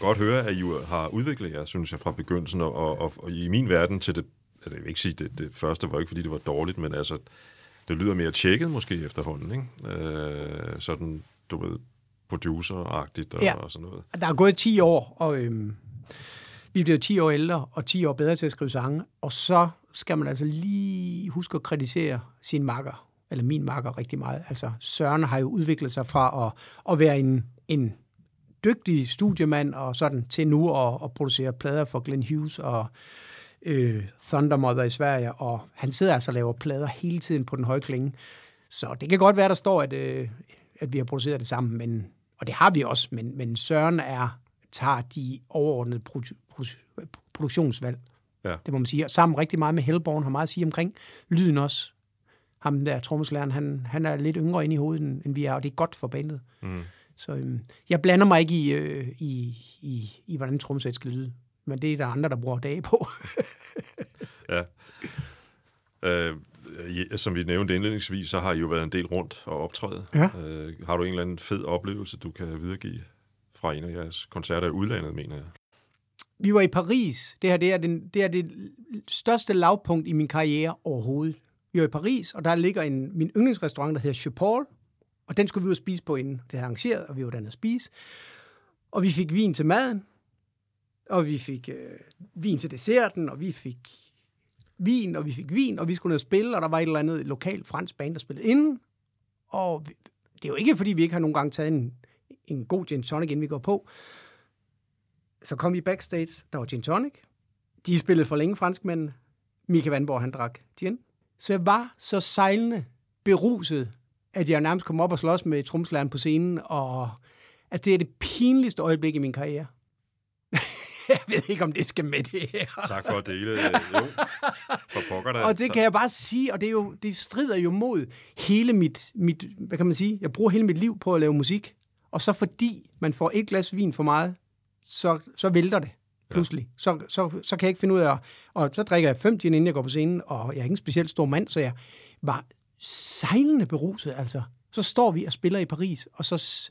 Godt høre, at I har udviklet jer, synes jeg, fra begyndelsen, og, og, og i min verden til det, jeg vil ikke sige, det, det første var ikke, fordi det var dårligt, men altså, det lyder mere tjekket måske efterhånden, ikke? Øh, sådan, du ved, producer-agtigt og, Ja. og sådan noget. Der er gået 10 år, og øhm, vi bliver 10 år ældre, og 10 år bedre til at skrive sange, og så skal man altså lige huske at kritisere sin makker, eller min makker rigtig meget. Altså, Søren har jo udviklet sig fra at, at være en, en dygtig studiemand og sådan, til nu at, at producere plader for Glenn Hughes og øh, Thundermother i Sverige, og han sidder altså og laver plader hele tiden på den høje klinge. Så det kan godt være, der står, at, øh, at vi har produceret det sammen, men, og det har vi også, men, men Søren er, tager de overordnede produ- produ- produktionsvalg. Ja. Det må man sige. Og sammen rigtig meget med Hellborn har meget at sige omkring lyden også. Ham der trommeslageren, han, han er lidt yngre inde i hovedet, end end vi er, og det er godt for bandet. Mm. Så øhm, jeg blander mig ikke i, øh, i, i, i hvordan en trommesæt skal lyde. Men det er der andre, der bruger dage på. Ja. Øh, som vi nævnte indledningsvis, så har I jo været en del rundt og optræde. Ja. Øh, har du en eller anden fed oplevelse, du kan videregive fra en af jeres koncerter i udlandet, mener jeg? Vi var i Paris. Det her det er, den, det er det største lavpunkt i min karriere overhovedet. Vi var i Paris, og der ligger en, min yndlingsrestaurant, der hedder Paul. Og den skulle vi ud og spise på inden. Det havde arrangeret, og vi var dernede at spise. Og vi fik vin til maden, og vi fik øh, vin til desserten, og vi fik vin, og vi fik vin, og vi skulle ned og spille, og der var et eller andet lokalt fransk band, der spillede inden. Og vi, det er jo ikke, fordi vi ikke har nogen gange taget en, en god gin tonic, inden vi går på. Så kom vi backstage, der var gin tonic. De spillede for længe franskmændene. Mika Vandborg, han drak gin. Så jeg var så sejlende beruset, at jeg nærmest kom op og slås med tromslæren på scenen, og altså, det er det pinligste øjeblik i min karriere. jeg ved ikke, om det skal med det her. Tak for at dele. øh, Jo, for pokker da. Og det kan jeg bare sige, og det, er jo, det strider jo mod hele mit, mit, hvad kan man sige, jeg bruger hele mit liv på at lave musik, og så fordi man får et glas vin for meget, så, så vælter det pludselig. Ja. Så, så, så kan jeg ikke finde ud af, at- og så drikker jeg fem gin, inden jeg går på scenen, og jeg er ikke en specielt stor mand, så jeg var sejlende beruset, altså. Så står vi og spiller i Paris, og så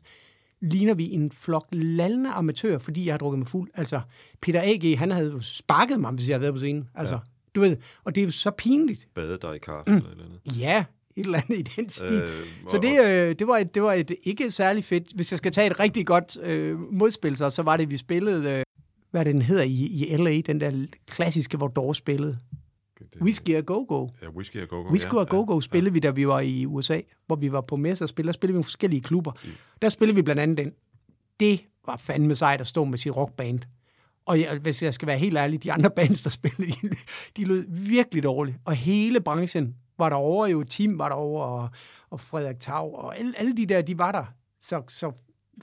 ligner vi en flok lallende amatører, fordi jeg har drukket mig fuld. Altså, Peter A.G., han havde sparket mig, hvis jeg havde været på scenen. Altså, ja. du ved, og det er så pinligt. Bade dig i kaffe eller et eller andet. Ja, et eller andet i den stil. Øh, så det, øh, det, var et, det var et ikke særlig fedt. Hvis jeg skal tage et rigtig godt øh, modspil, så, så var det, vi spillede, øh, hvad det, den hedder i, i L.A., den der klassiske, hvor Dore spillede. Det- Whisky og Go-Go. Ja, Whisky og Go-Go. Whisky ja, og Go-Go spillede vi, da vi var i USA, hvor vi var på messe og spillede. Der spillede vi i forskellige klubber. Der spillede vi blandt andet den. Det var fandme sejt at stå med sit rockband. Og jeg, hvis jeg skal være helt ærlig, de andre bands, der spillede, de, de lød virkelig dårligt. Og hele branchen var derovre jo. Team var derovre, og, og Frederik Tav, og alle, alle de der, de var der. Så, så,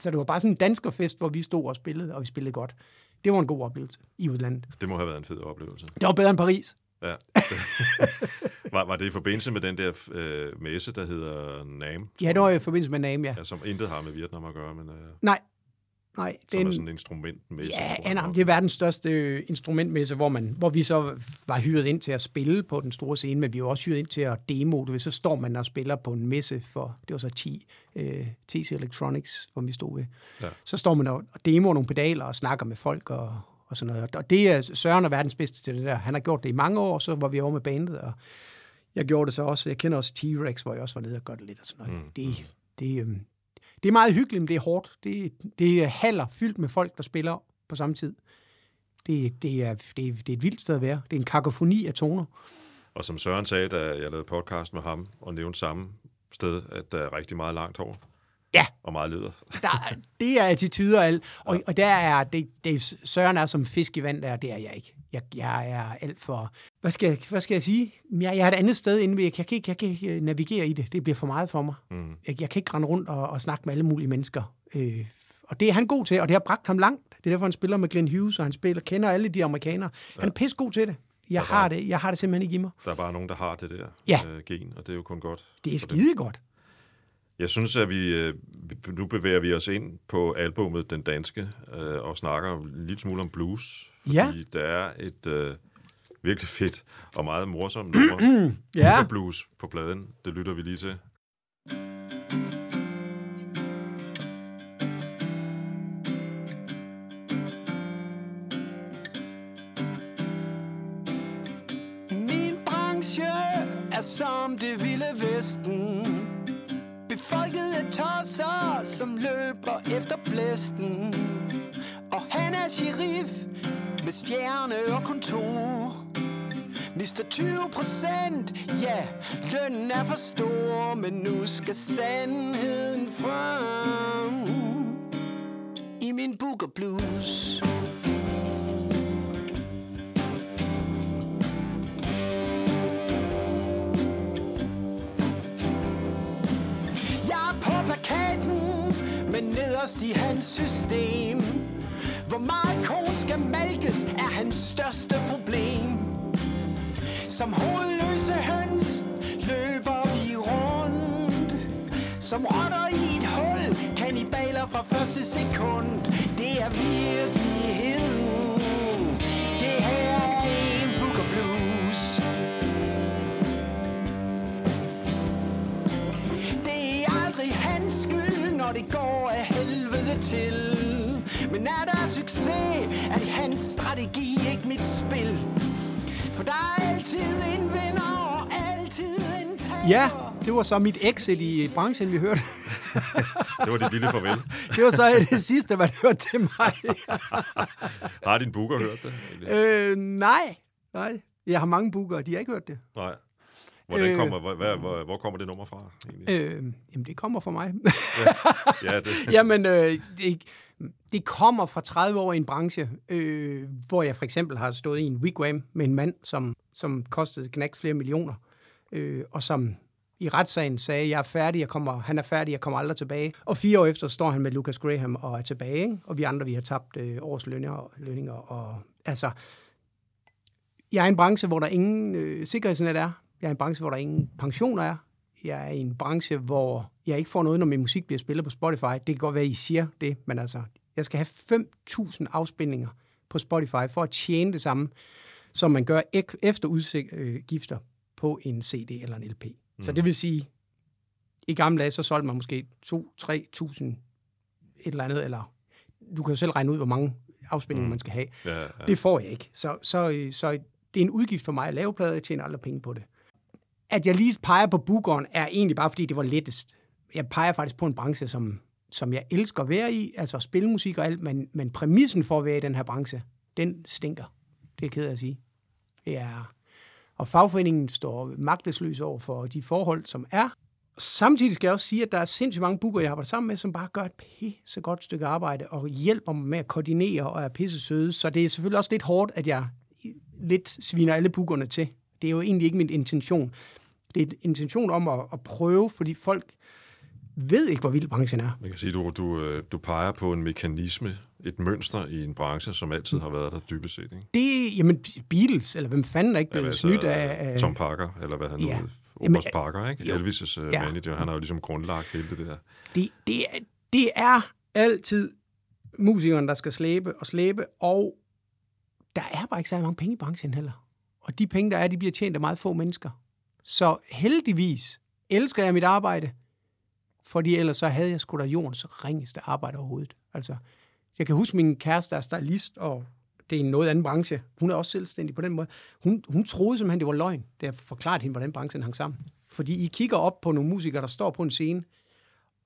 så det var bare sådan en danskerfest, hvor vi stod og spillede, og vi spillede godt. Det var en god oplevelse i udlandet. Det må have været en fed oplevelse. Det var bedre end Paris. Ja. var, var det i forbindelse med den der øh, messe, der hedder NAM? Ja, det var i forbindelse med NAM, ja. Ja, som intet har med Vietnam at gøre, men øh, Nej, nej. Den, er sådan en instrumentmesse. Ja, tror jeg, nok. det er verdens største øh, instrumentmesse, hvor, man, hvor vi så var hyret ind til at spille på den store scene, men vi var også hyret ind til at demo. Du ved, så står man og spiller på en messe for, det var så 10, øh, TC Electronics, hvor vi stod ved. Ja. Så står man og, og demoer nogle pedaler og snakker med folk og, og sådan noget. Og det er Søren er verdens bedste til det der. Han har gjort det i mange år, så var vi over med bandet, og jeg gjorde det så også. Jeg kender også T-Rex, hvor jeg også var nede og gøre det lidt og sådan noget. Mm. Det, det, øhm, det er meget hyggeligt, men det er hårdt. Det, det er haller fyldt med folk, der spiller på samme tid. Det, det, er, det, er, det er et vildt sted at være. Det er en kakofoni af toner. Og som Søren sagde, da jeg lavede podcast med ham, og nævnte samme sted, at der er rigtig meget langt hår. Ja. Og meget leder. Der, er- det er attituder og alt. Og, og der er, det, det, Søren er som fisk i vand, der, det er jeg ikke. Jeg, jeg er alt for... Hvad skal, jeg- hvad skal jeg sige? Jeg, jeg er et andet sted inde ved. Jeg kan, ikke, jeg kan ikke øh, navigere i det. Det bliver for meget for mig. Mm. Jeg, jeg kan ikke rende rundt og, og snakke med alle mulige mennesker. Øh, og det er han god til, og det har bragt ham langt. Det er derfor, han spiller med Glenn Hughes, og han spiller, kender alle de amerikanere. Han er pisse god til det. Jeg har det, jeg har det simpelthen ikke i mig. Der er bare nogen, der har det der Ja. øh, gen, og det er jo kun godt. Det er skide godt. Jeg synes, at vi, øh, vi- nu bevæger vi os ind på albumet Den Danske, øh, og snakker lille smule om blues. Fordi Ja. der er et øh, virkelig fedt og meget morsomt nummer. Ja. Blues på pladen. Det lytter vi lige til. Som løber efter blæsten. Og han er sheriff med stjerne og kontor. Mister 20 procent, ja, lønnen er for stor Men nu skal sandheden frem. I min booker blues. I hans system. Hvor meget korn skal malkes, er hans største problem. Som hovedløse høns løber vi rundt. Som rotter i et hul, kanibaler fra første sekund. Det er virkeligheden. Det her er en Booker Blues. Det er aldrig hans skyld, når det går af til. Men er der succes, er det hans strategi, ikke mit spil. For der er altid en vinder og altid en taber. Ja, det var så mit exit i branchen, vi hørte. Det var dit lille farvel. Det var så det sidste, man hørte til mig. Har din booker hørt det? øh, nej, nej. Jeg har mange bookere, de har ikke hørt det. Nej. Hvordan øh, kommer, hvor, hvor, hvor, hvor kommer det nummer fra? Egentlig? Øh, jamen, det kommer fra mig. Ja, det, jamen, øh, det, Det kommer fra 30 år i en branche, øh, hvor jeg for eksempel har stået i en wigwam med en mand, som, som kostede knæk flere millioner, øh, og som i retssagen sagde, jeg er færdig, jeg kommer, han er færdig, jeg kommer aldrig tilbage. Og fire år efter står han med Lucas Graham og er tilbage, ikke? og vi andre, vi har tabt øh, års lønninger, lønninger. Og, altså, jeg er i en branche, hvor der ingen øh, sikkerhedsnet er. Jeg er i en branche, hvor der ingen pensioner er. Jeg er i en branche, hvor jeg ikke får noget, når min musik bliver spillet på Spotify. Det kan godt være, I siger det, men altså, jeg skal have 5.000 afspilninger på Spotify for at tjene det samme, som man gør efter udgifter på en CD eller en LP. Mm. Så det vil sige, i gamle dage, så solgte man måske 2-3.000 et eller andet, eller du kan jo selv regne ud, hvor mange afspilninger mm. man skal have. Ja, ja. Det får jeg ikke. Så, så, så det er en udgift for mig at lave plader, jeg tjener aldrig penge på det. At jeg lige peger på bookeren, er egentlig bare, fordi det var lettest. Jeg peger faktisk på en branche, som, som jeg elsker at være i, altså spilmusik og alt, men, men præmissen for at være i den her branche, den stinker. Det er ked af at sige. Det er, og fagforeningen står magtesløs over for de forhold, som er. Samtidig skal jeg også sige, at der er sindssygt mange booker, jeg arbejder sammen med, som bare gør et pisse godt stykke arbejde og hjælper mig med at koordinere og er pisse søde. Så det er selvfølgelig også lidt hårdt, at jeg lidt sviner alle bookerne til. Det er jo egentlig ikke min intention. Det er en intention om at, at prøve, fordi folk ved ikke, hvor vild branchen er. Man kan sige, du, du, øh, du peger på en mekanisme, et mønster i en branche, som altid har været der dybest set. Ikke? Det, jamen, Beatles, eller hvem fanden er ikke blevet altså, snydt af... af Tom Parker, eller hvad han Ja. nu Jamen, Oberst Parker, ikke? jo. Elvis' uh, Ja. manager, han har jo ligesom grundlagt hele det der. det, det, er, det er altid musikeren, der skal slæbe og slæbe, og der er bare ikke så mange penge i branchen heller. Og de penge, der er, de bliver tjent af meget få mennesker. Så heldigvis elsker jeg mit arbejde, fordi ellers så havde jeg sgu da jordens ringeste arbejde overhovedet. Altså, jeg kan huske, min kæreste er stylist, og det er en noget anden branche. Hun er også selvstændig på den måde. Hun, hun troede simpelthen, det var løgn, da jeg forklarede hende, hvordan branchen hang sammen. Fordi I kigger op på nogle musikere, der står på en scene,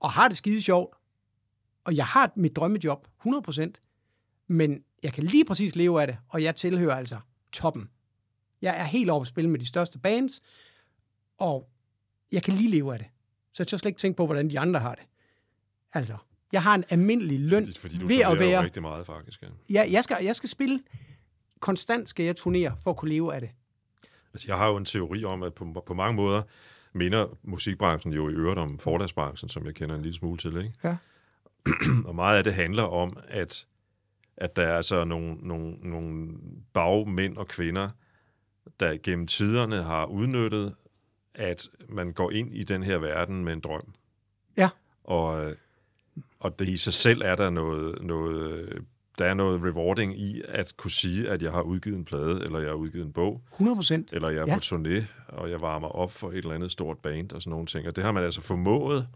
og har det skide sjovt, og jeg har mit drømmejob, 100%, men jeg kan lige præcis leve af det, og jeg tilhører altså toppen. Jeg er helt oppe at spille med de største bands, og jeg kan lige leve af det. Så jeg tør slet ikke tænke på, hvordan de andre har det. Altså, jeg har en almindelig løn Fordi, fordi du ved at være... rigtig meget, faktisk. Ja. Ja, jeg skal, jeg skal spille konstant, skal jeg turnere for at kunne leve af det. Altså, jeg har jo en teori om, at på, på mange måder minder musikbranchen jo i øvrigt om fordagsbranchen, som jeg kender en lille smule til. Ikke? Ja. og meget af det handler om, at, at der er altså nogle, nogle, nogle bagmænd og kvinder, der gennem tiderne har udnyttet, at man går ind i den her verden med en drøm. Ja. Og, øh, og det i sig selv er der noget, noget, der er noget rewarding i at kunne sige, at jeg har udgivet en plade, eller jeg har udgivet en bog, 100 procent. eller jeg er Ja. på turné, og jeg varmer op for et eller andet stort band og sådan nogle ting. Og det har man altså formået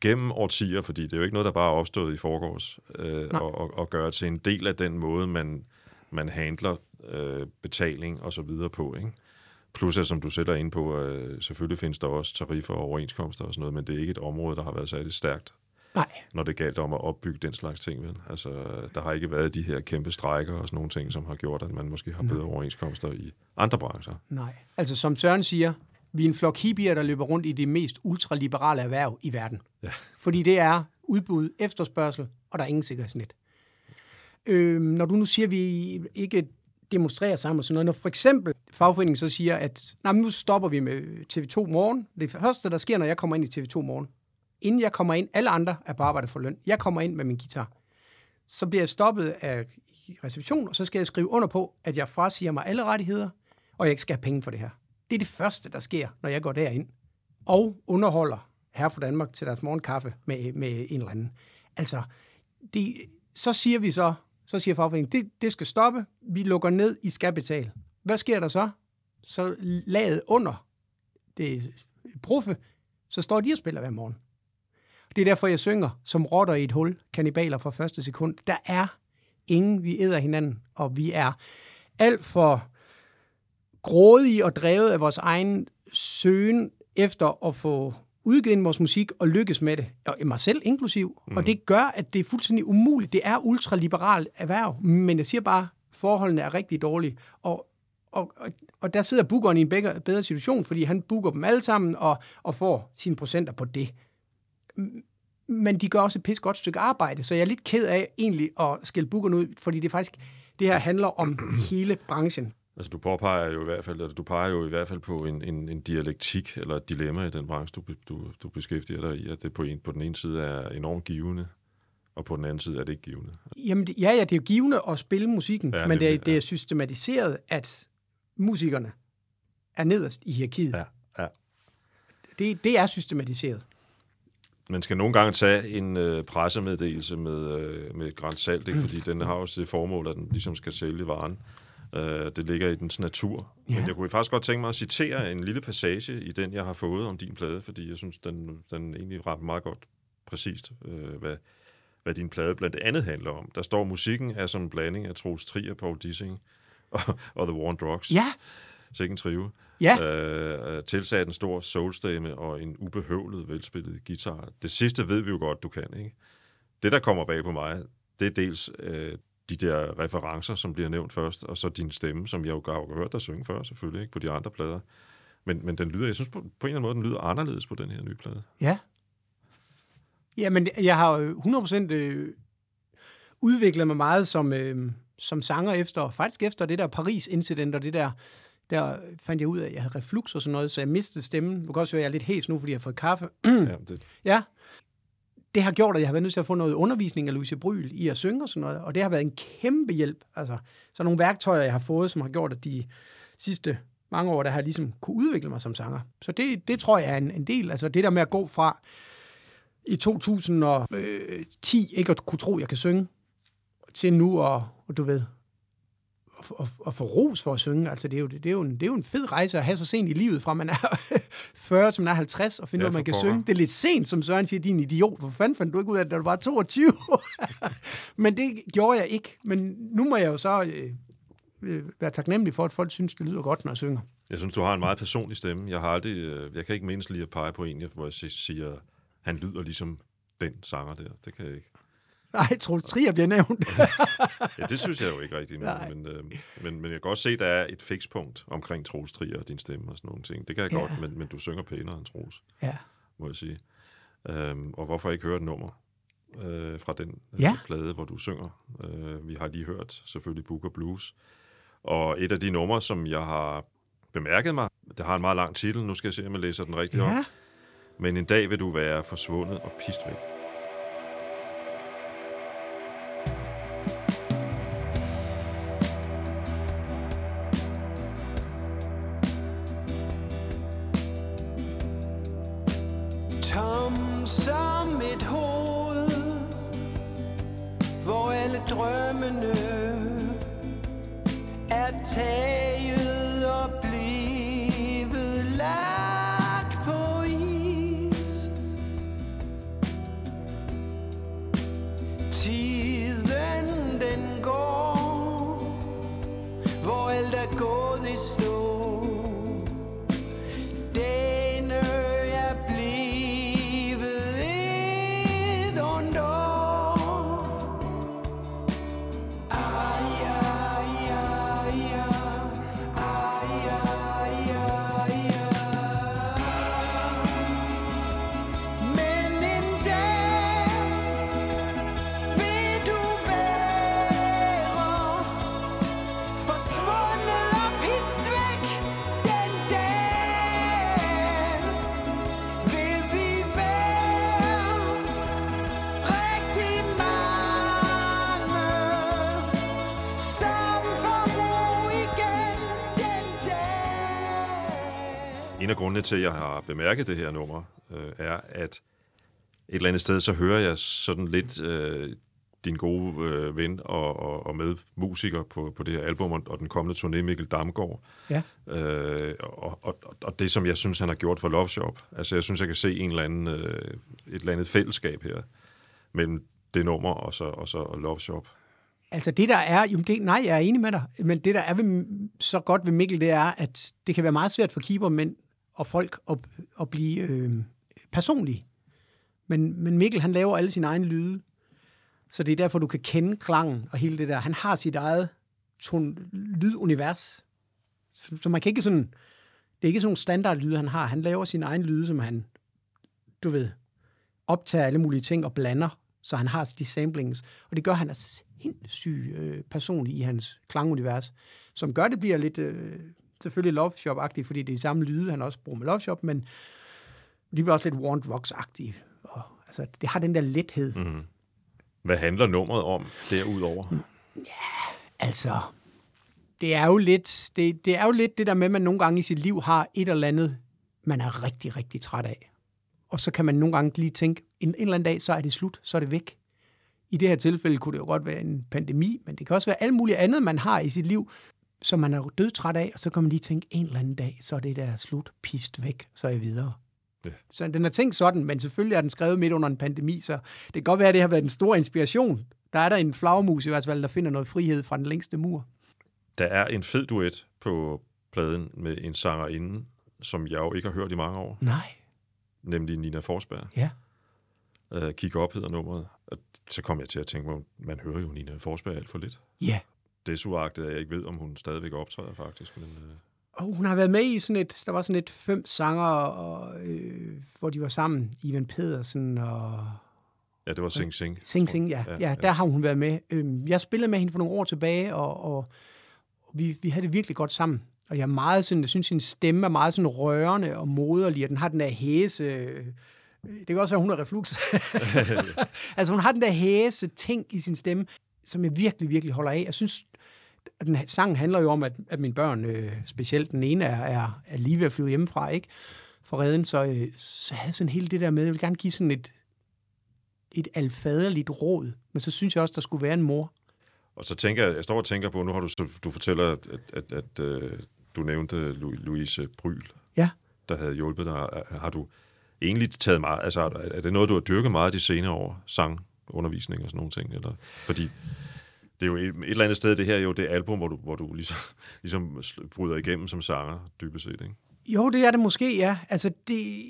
gennem årtier, fordi det er jo ikke noget, der bare er opstået i forgårs, øh, og, og, og gøre til en del af den måde, man, man handler øh, betaling og så videre på. Ikke? Plus, at som du selv er inde på, øh, selvfølgelig findes der også tariffer og overenskomster og sådan noget, men det er ikke et område, der har været særlig stærkt, Nej, når det galt om at opbygge den slags ting. Vel? Altså, der har ikke været de her kæmpe strækker og sådan nogle ting, som har gjort, at man måske har bedre overenskomster i andre brancher. nej. Altså, som Søren siger, vi er en flok hippier, der løber rundt i det mest ultraliberale erhverv i verden. Ja. Fordi det er udbud, efterspørgsel, og der er ingen sikkerhedsnet. Øh, når du nu siger, at vi ikke demonstrerer sammen og sådan noget, når for eksempel fagforeningen så siger, at nej, men nu stopper vi med TV2 Morgen. Det første, der sker, når jeg kommer ind i TV2 Morgen, inden jeg kommer ind, alle andre er på arbejde for løn. Jeg kommer ind med min guitar. Så bliver jeg stoppet af reception, og så skal jeg skrive under på, at jeg frasiger mig alle rettigheder, og jeg ikke skal have penge for det her. Det er det første, der sker, når jeg går derind og underholder her fra Danmark til deres morgenkaffe med, med en eller anden. Altså, det, så siger vi så, så siger fagforeningen, det, det skal stoppe, vi lukker ned, I skal betale. Hvad sker der så? Så laget under det proffe, så står de og spiller hver morgen. Det er derfor, jeg synger som rotter i et hul, kanibaler fra første sekund. Der er ingen, vi æder hinanden, og vi er alt for grådige og drevet af vores egen søgen efter at få udgivet vores musik og lykkes med det, og mig selv inklusiv. Mm. Og det gør, at det er fuldstændig umuligt. Det er ultraliberalt erhverv, men jeg siger bare, forholdene er rigtig dårlige. Og, og, og, og der sidder bookeren i en bedre, bedre situation, fordi han booker dem alle sammen og, og får sine procenter på det. men de gør også et pis godt stykke arbejde, så jeg er lidt ked af egentlig at skælde bookerne ud, fordi det faktisk, det her handler om hele branchen. Altså, du påpeger jo i hvert fald, eller du peger jo i hvert fald på en, en, en dialektik eller et dilemma i den branche, du, du, du beskæftiger dig i, at det på, en, på den ene side er enormt givende, og på den anden side er det ikke givende. Jamen, ja, ja, det er jo givende at spille musikken, Ja, men det er, det er systematiseret, at musikerne er nederst i hierarkiet. Ja, ja. Det, det er systematiseret. Man skal nogle gange tage en øh, pressemeddelelse med, øh, med et græns salt, ikke? fordi den har også det formål, at den ligesom skal sælge varen. Øh, det ligger i dens natur. Ja. Men jeg kunne faktisk godt tænke mig at citere en lille passage i den, jeg har fået om din plade, fordi jeg synes, den, den egentlig rammer meget godt præcist, øh, hvad, hvad din plade blandt andet handler om. Der står, musikken er som en blanding af Troels Trier, Paul Dissing og, og The War on Drugs. Ja, Sikke en trive. ja. Øh, tilsat en stor soulstemme og en ubehøvlet, velspillet guitar. Det sidste ved vi jo godt, du kan, ikke? Det, der kommer bag på mig, det er dels øh, de der referencer, som bliver nævnt først, og så din stemme, som jeg jo har hørt dig synge før, selvfølgelig, ikke? På de andre plader. Men, men den lyder, jeg synes på, på en eller anden måde, den lyder anderledes på den her nye plade. Ja. Jamen, jeg har jo 100% øh, udviklet mig meget som, øh, som sanger efter, faktisk efter det der Paris-incident og det der, der fandt jeg ud af, at jeg havde reflux og sådan noget, så jeg mistede stemmen. Du kan også høre, at jeg er lidt hæs nu, fordi jeg har fået kaffe. ja, det, Ja. Det har gjort, at jeg har været nødt til at få noget undervisning af Louise Bryl i at synge og sådan noget, og det har været en kæmpe hjælp. Altså, så nogle værktøjer, jeg har fået, som har gjort, at de sidste mange år, der har ligesom kunne udvikle mig som sanger. Så det, det tror jeg er en, en del. Altså det der med at gå fra i 2010 øh, ikke at kunne tro, at jeg kan synge, til nu og, og du ved, at, at, få ros for at synge. Altså, det er, jo, det, er jo en, det er jo en fed rejse at have så sent i livet, fra man er 40 til man er 50, og finde ud af, man kan pokker. synge. Det er lidt sent, som Søren siger, din idiot. Hvor fanden fandt du ikke ud af, det, da du var 22? Men det gjorde jeg ikke. Men nu må jeg jo så øh, øh, være taknemmelig for, at folk synes, det lyder godt, når jeg synger. jeg synes, du har en meget personlig stemme. Jeg har aldrig, øh, jeg kan ikke mindst lige at pege på en, hvor jeg si- siger, han lyder ligesom den sanger der. Det kan jeg ikke. Nej, Troels Trier bliver nævnt. Ja, det synes jeg jo ikke rigtigt, men, Nej. men, øh, men, men jeg kan godt se, at der er et fikspunkt omkring Troels Trier og din stemme og sådan nogle ting. Det kan jeg Ja. godt, men, men du synger pænere end Troels, ja. må jeg sige. Øhm, og hvorfor ikke høre et nummer øh, fra den øh, Ja. plade, hvor du synger? Øh, vi har lige hørt selvfølgelig Booker Blues. Og et af de numre, som jeg har bemærket mig, det har en meget lang titel, nu skal jeg se, om jeg læser den rigtigt op. ja. Men en dag vil du være forsvundet og pist væk. Er En af grundene til, at jeg har bemærket det her nummer, øh, er, at et eller andet sted, så hører jeg sådan lidt øh, din gode øh, ven og, og, og medmusiker på, på det her album, og, og den kommende turné, Mikkel Damgaard. Ja. Øh, og, og, og det, som jeg synes, han har gjort for Love Shop. Altså, jeg synes, jeg kan se en eller anden, øh, et eller andet fællesskab her mellem det nummer og så, og så Love Shop. Altså det der er, jo, det, nej, jeg er enig med dig, men det der er ved, så godt ved Mikkel, det er, at det kan være meget svært for keepermænd og folk at, at blive øh, personlige. Men, men Mikkel, han laver alle sine egne lyde, så det er derfor, du kan kende klangen og hele det der. Han har sit eget ton, lydunivers, så, så man kan ikke sådan, det er ikke sådan nogle standardlyde, han har. Han laver sin egen lyde, som han, du ved, optager alle mulige ting og blander, så han har de samplings. Og det gør, at han er sindssygt øh, personlig i hans klangunivers, som gør, det bliver lidt øh, selvfølgelig Love Shop-agtigt, fordi det er samme lyde, han også bruger med Love Shop, men det bliver også lidt Want Rocks-agtigt. Og, altså, det har den der lethed. Mm. Hvad handler nummeret om derudover? Altså, det er jo lidt det, det er jo lidt det der med, at man nogle gange i sit liv har et eller andet, man er rigtig, rigtig træt af. Og så kan man nogle gange lige tænke, en, en eller anden dag, så er det slut, så er det væk. I det her tilfælde kunne det jo godt være en pandemi, men det kan også være alt muligt andet, man har i sit liv, som man er jo dødtræt af, og så kan man lige tænke, en eller anden dag, så er det der slut, pist væk, så er jeg videre. Ja. Så den er tænkt sådan, men selvfølgelig er den skrevet midt under en pandemi, så det kan godt være, at det har været en stor inspiration. Der er der en flagermus i hvert fald, der finder noget frihed fra den længste mur. Der er en fed duet på pladen med en sangerinde, som jeg jo ikke har hørt i mange år, Nej. nemlig Nina Forsberg. Ja. Uh, Kig op hedder nummeret. Og så kom jeg til at tænke, man hører jo Nina Forsberg alt for lidt. Ja. Det er suagtet, at jeg ikke ved, om hun stadigvæk optræder faktisk. Men, uh, Og hun har været med i sådan et, der var sådan et fem sanger, og, øh, hvor de var sammen, Ivan Pedersen og ja, det var Sing Sing. Sing Sing, ja. ja, ja der har hun været med. Øhm, Jeg spillede med hende for nogle år tilbage, og, og vi, vi havde det virkelig godt sammen. Og jeg er meget sådan, jeg synes, hendes stemme er meget sådan rørende og moderlig, og den har den der hæse... øh, Det kan også være, hun har reflux. altså, hun har den der hæse ting i sin stemme, som jeg virkelig, virkelig holder af. Jeg synes, den sang handler jo om, at, at mine børn, øh, specielt den ene, er, er, er lige ved at flyve hjemmefra, ikke? For redden, så, øh, så havde sådan hele det der med, jeg vil gerne give sådan et, et alfaderligt råd, men så synes jeg også, der skulle være en mor. Og så tænker jeg, jeg står og tænker på, nu har du, du fortæller, at, at, at, at øh, du nævnte Louise Bryl, Ja. der havde hjulpet dig. Har du egentlig taget meget, altså er- er det noget, du har dyrket meget de senere år, sang, undervisning og sådan nogle ting? Eller? Fordi det er jo et, et eller andet sted, det her er jo det album, hvor du, hvor du ligesom, ligesom bryder igennem som sanger, dybest set, ikke? Jo, det er det måske, ja. Altså, det...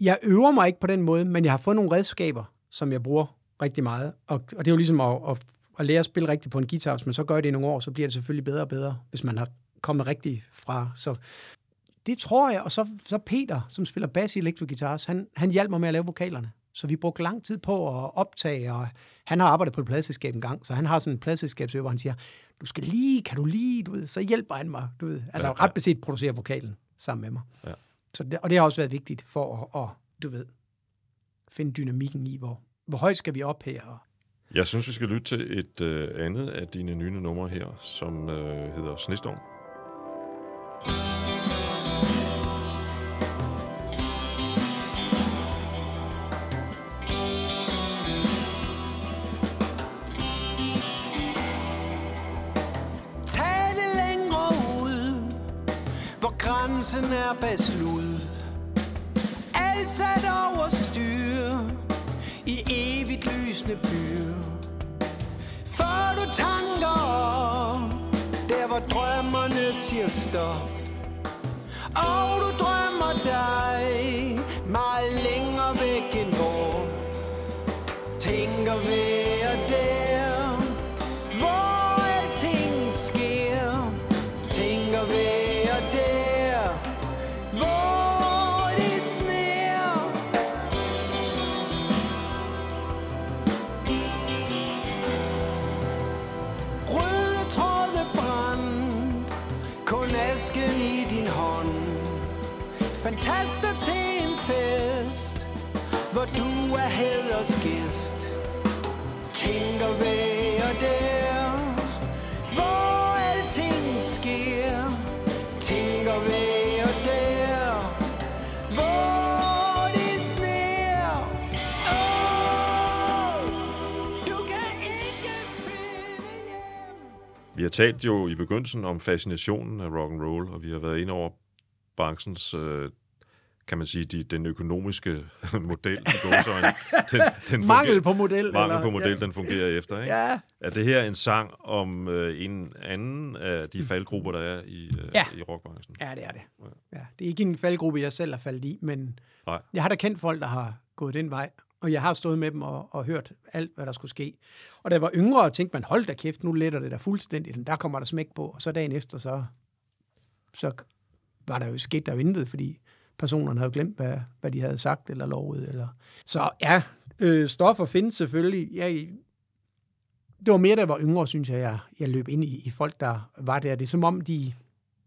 Jeg øver mig ikke på den måde, men jeg har fået nogle redskaber, som jeg bruger rigtig meget. Og, og det er jo ligesom at, at, at lære at spille rigtigt på en guitar. Hvis man så gør det i nogle år, så bliver det selvfølgelig bedre og bedre, hvis man har kommet rigtigt fra. Så det tror jeg. Og så, så Peter, som spiller bass i Electric Guitars, han, han hjalp mig med at lave vokalerne. Så vi brugte lang tid på at optage, og han har arbejdet på et pladselskab en gang, så han har sådan en pladselskabsøver, hvor han siger, du skal lige, kan du lige, du ved, så hjælper han mig, du ved. Altså Ja, ja, ret beset producerer vokalen sammen med mig. Ja. Så det, og det har også været vigtigt for at, at, du ved, finde dynamikken i, hvor, hvor højt skal vi op her. Jeg synes, vi skal lytte til et øh, andet af dine nye numre her, som øh, hedder Snestorm. Er beslut Alt sat over styr, i evigt lysende byer. Får du tanker om, der hvor drømmerne siger stop. Og du drømmer dig har talt jo i begyndelsen om fascinationen af rock and roll, og vi har været inde over branchens, øh, kan man sige, de, den økonomiske model. i gåseøjne. Den, den Mangel på model. Mangel eller- på model, den fungerer efter. Ikke? Ja. Er det her en sang om øh, en anden af de faldgrupper, der er i, øh, Ja. i rockbranchen? Ja, det er det. Ja, det er ikke en faldgruppe, jeg selv har faldet i, men Nej. jeg har da kendt folk, der har gået den vej, og jeg har stået med dem og, og hørt alt, hvad der skulle ske. Og da jeg var yngre, tænkte man, hold da kæft, nu letter det der fuldstændigt, der kommer der smæk på, og så dagen efter, så, så var der jo sket der jo intet, fordi personerne havde glemt, hvad, hvad de havde sagt eller lovet. Eller. Så ja, øh, stoffer findes selvfølgelig. Jeg, det var mere, da jeg var yngre, synes jeg, jeg, jeg løb ind i, i folk, der var der. Det er som om, de,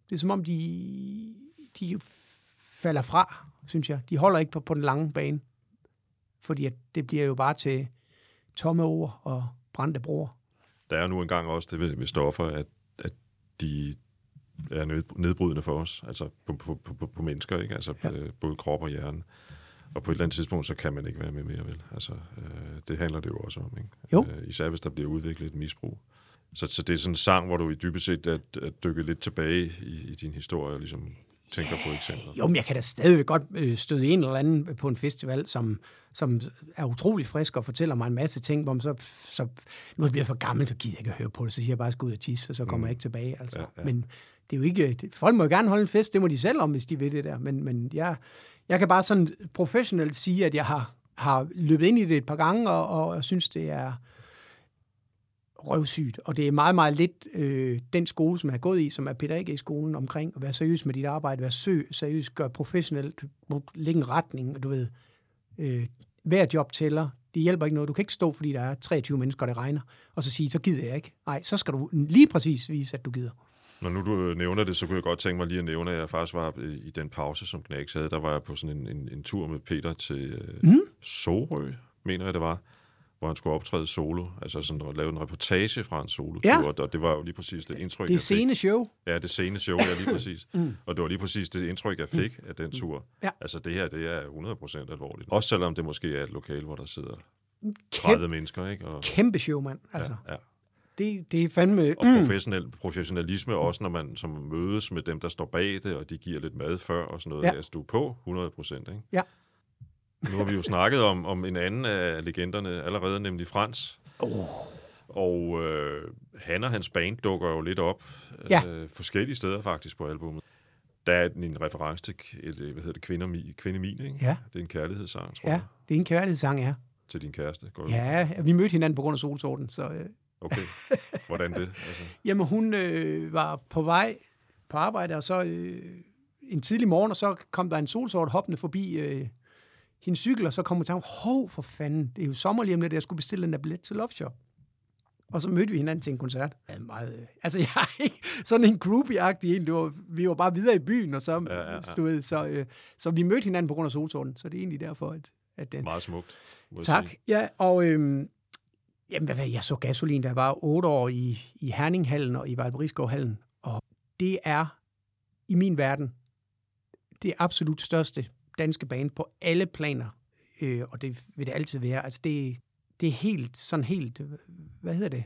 det er som om, de, de falder fra, synes jeg. De holder ikke på, på den lange bane. Fordi det bliver jo bare til tomme ord og brændte broer. Der er nu engang også det ved, med stoffer, at, at de er ned- nedbrydende for os, altså på, på, på, på, mennesker, ikke? Altså Ja. ja. både krop og hjerne. Og på et eller andet tidspunkt, så kan man ikke være med mere, vel? Altså, øh, det handler det jo også om, ikke? Jo. Øh, især hvis der bliver udviklet et misbrug. Så, så det er sådan en sang, hvor du i dybest set at, at dykke lidt tilbage i, i din historie, og ligesom tænker på eksempler. Jo, men jeg kan da stadigvæk godt øh, støde en eller anden på en festival, som, som er utrolig frisk og fortæller mig en masse ting, hvor man så, så nu er det blevet for gammelt, så gider jeg ikke at høre på det, så siger jeg bare, at jeg skal ud og tisse, og så kommer mm. jeg ikke tilbage. Altså. Ja, Ja, ja. ja. Men det er jo ikke, det, folk må jo gerne holde en fest, det må de selv om, hvis de vil det der, men, men jeg, jeg kan bare sådan professionelt sige, at jeg har, har løbet ind i det et par gange, og, og jeg synes, det er røvsygt. Og det er meget, meget lidt øh, den skole, som jeg har gået i, som er pædagogik-skolen omkring at være seriøs med dit arbejde, være sø, seriøs, gøre professionelt, lægge en retning, og du ved, øh, hver job tæller. Det hjælper ikke noget. Du kan ikke stå, fordi der er 23 mennesker, der regner, og så sige, så gider jeg ikke. Nej, så skal du lige præcis vise, at du gider. Når nu du nævner det, så kunne jeg godt tænke mig lige at nævne, at jeg faktisk var øh, i den pause, som Knæks havde, der var jeg på sådan en, en, en tur med Peter til øh, mm. Sorø, mener jeg det var, hvor han skulle optræde solo, altså sådan at lave en reportage fra en solotur, Ja. og det var jo lige præcis det indtryk, Det jeg fik. scene show. Ja, det scene show, ja, lige præcis. mm. Og det var lige præcis det indtryk, jeg fik af den tur. Ja. Altså det her, det er 100% alvorligt. Også selvom det måske er et lokale, hvor der sidder Kæmpe, 30 mennesker, ikke? Og, kæmpe show, mand. Altså, ja, ja. det, det er fandme... Og professionel, professionalisme også, når man som mødes med dem, der står bag det, og de giver lidt mad før og sådan noget. Ja. Ja. Altså, du er på 100 procent, ikke? Ja. Nu har vi jo snakket om, om en anden af legenderne allerede, nemlig Frans. Oh. Og øh, han og hans band dukker jo lidt op Ja. øh, forskellige steder faktisk på albumet. Der er en reference til et, øh, hvad hedder det, Kvinder, Mi- Kvinde Mine, ikke? Ja. Det er en kærlighedssang, tror Ja, jeg, det er en kærlighedssang, ja. til din kæreste. Går. Ja, vi mødte hinanden på grund af solsorten, så... Øh, Okay. Hvordan det? Altså, Jamen, hun øh, var på vej på arbejde, og så øh, en tidlig morgen, og så kom der en solsort hoppende forbi øh, hendes cykel, og så kom hun til ham, hov for fanden, det er jo sommer lige om lidt, jeg skulle bestille den der billet til Love Shop. Og så mødte vi hinanden til en koncert. Ja, meget, øh, altså, jeg er ikke sådan en groupie-agtig en. Det var, vi var bare videre i byen, og så, Ja, ja, ja. Du ved, så, øh, så vi mødte hinanden på grund af solsorten. Så det er egentlig derfor, at, at den... meget smukt. Tak. sige. Ja, og øhm, jamen, hvad, jeg så gasolin, der var otte år i, i Herninghallen og i Vejlberiskovhallen, og det er i min verden det absolut største danske bane på alle planer, øh, og det vil det altid være. Altså det, det er helt, sådan helt, hvad hedder det,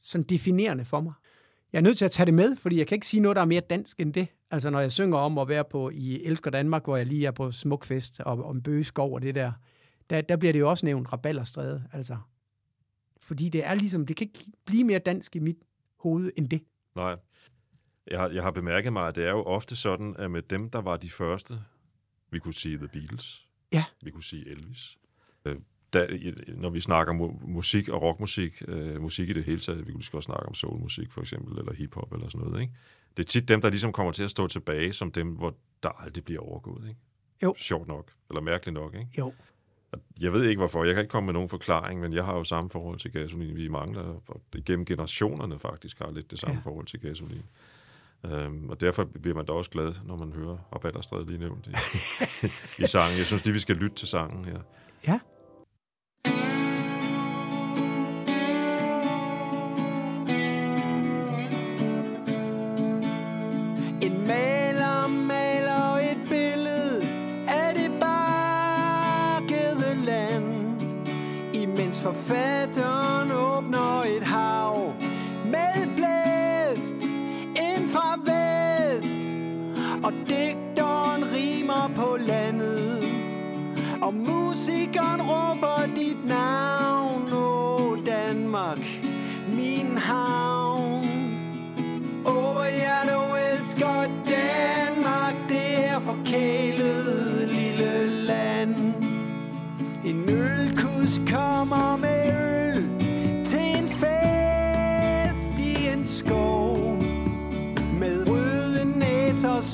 sådan definerende for mig. Jeg er nødt til at tage det med, fordi jeg kan ikke sige noget, der er mere dansk end det. Altså når jeg synger om at være på i Elsker Danmark, hvor jeg lige er på Smukfest og om Bøgeskov og det der, der, der bliver det jo også nævnt Rabalderstræde, altså. Fordi det er ligesom, det kan ikke blive mere dansk i mit hoved end det. Nej. Jeg har, jeg har bemærket mig, at det er jo ofte sådan, at med dem, der var de første, vi kunne sige The Beatles, Ja. vi kunne sige Elvis. Øh, i- når vi snakker mu- musik og rockmusik, øh, musik i det hele taget, vi kunne lige så godt snakke om soulmusik for eksempel, eller hiphop eller sådan noget, ikke? Det er tit dem, der ligesom kommer til at stå tilbage, som dem, hvor der aldrig bliver overgået, ikke? Jo. Sjovt nok, eller mærkeligt nok, ikke? Jo. Jeg ved ikke hvorfor, jeg kan ikke komme med nogen forklaring, men jeg har jo samme forhold til gasolin. Vi er mange, der og gennem generationerne faktisk har lidt det samme ja. forhold til gasolin. Øhm, og derfor bliver man da også glad, når man hører Rabalderstræde lige nævnt i, i sangen. Jeg synes lige, vi skal lytte til sangen her. Ja.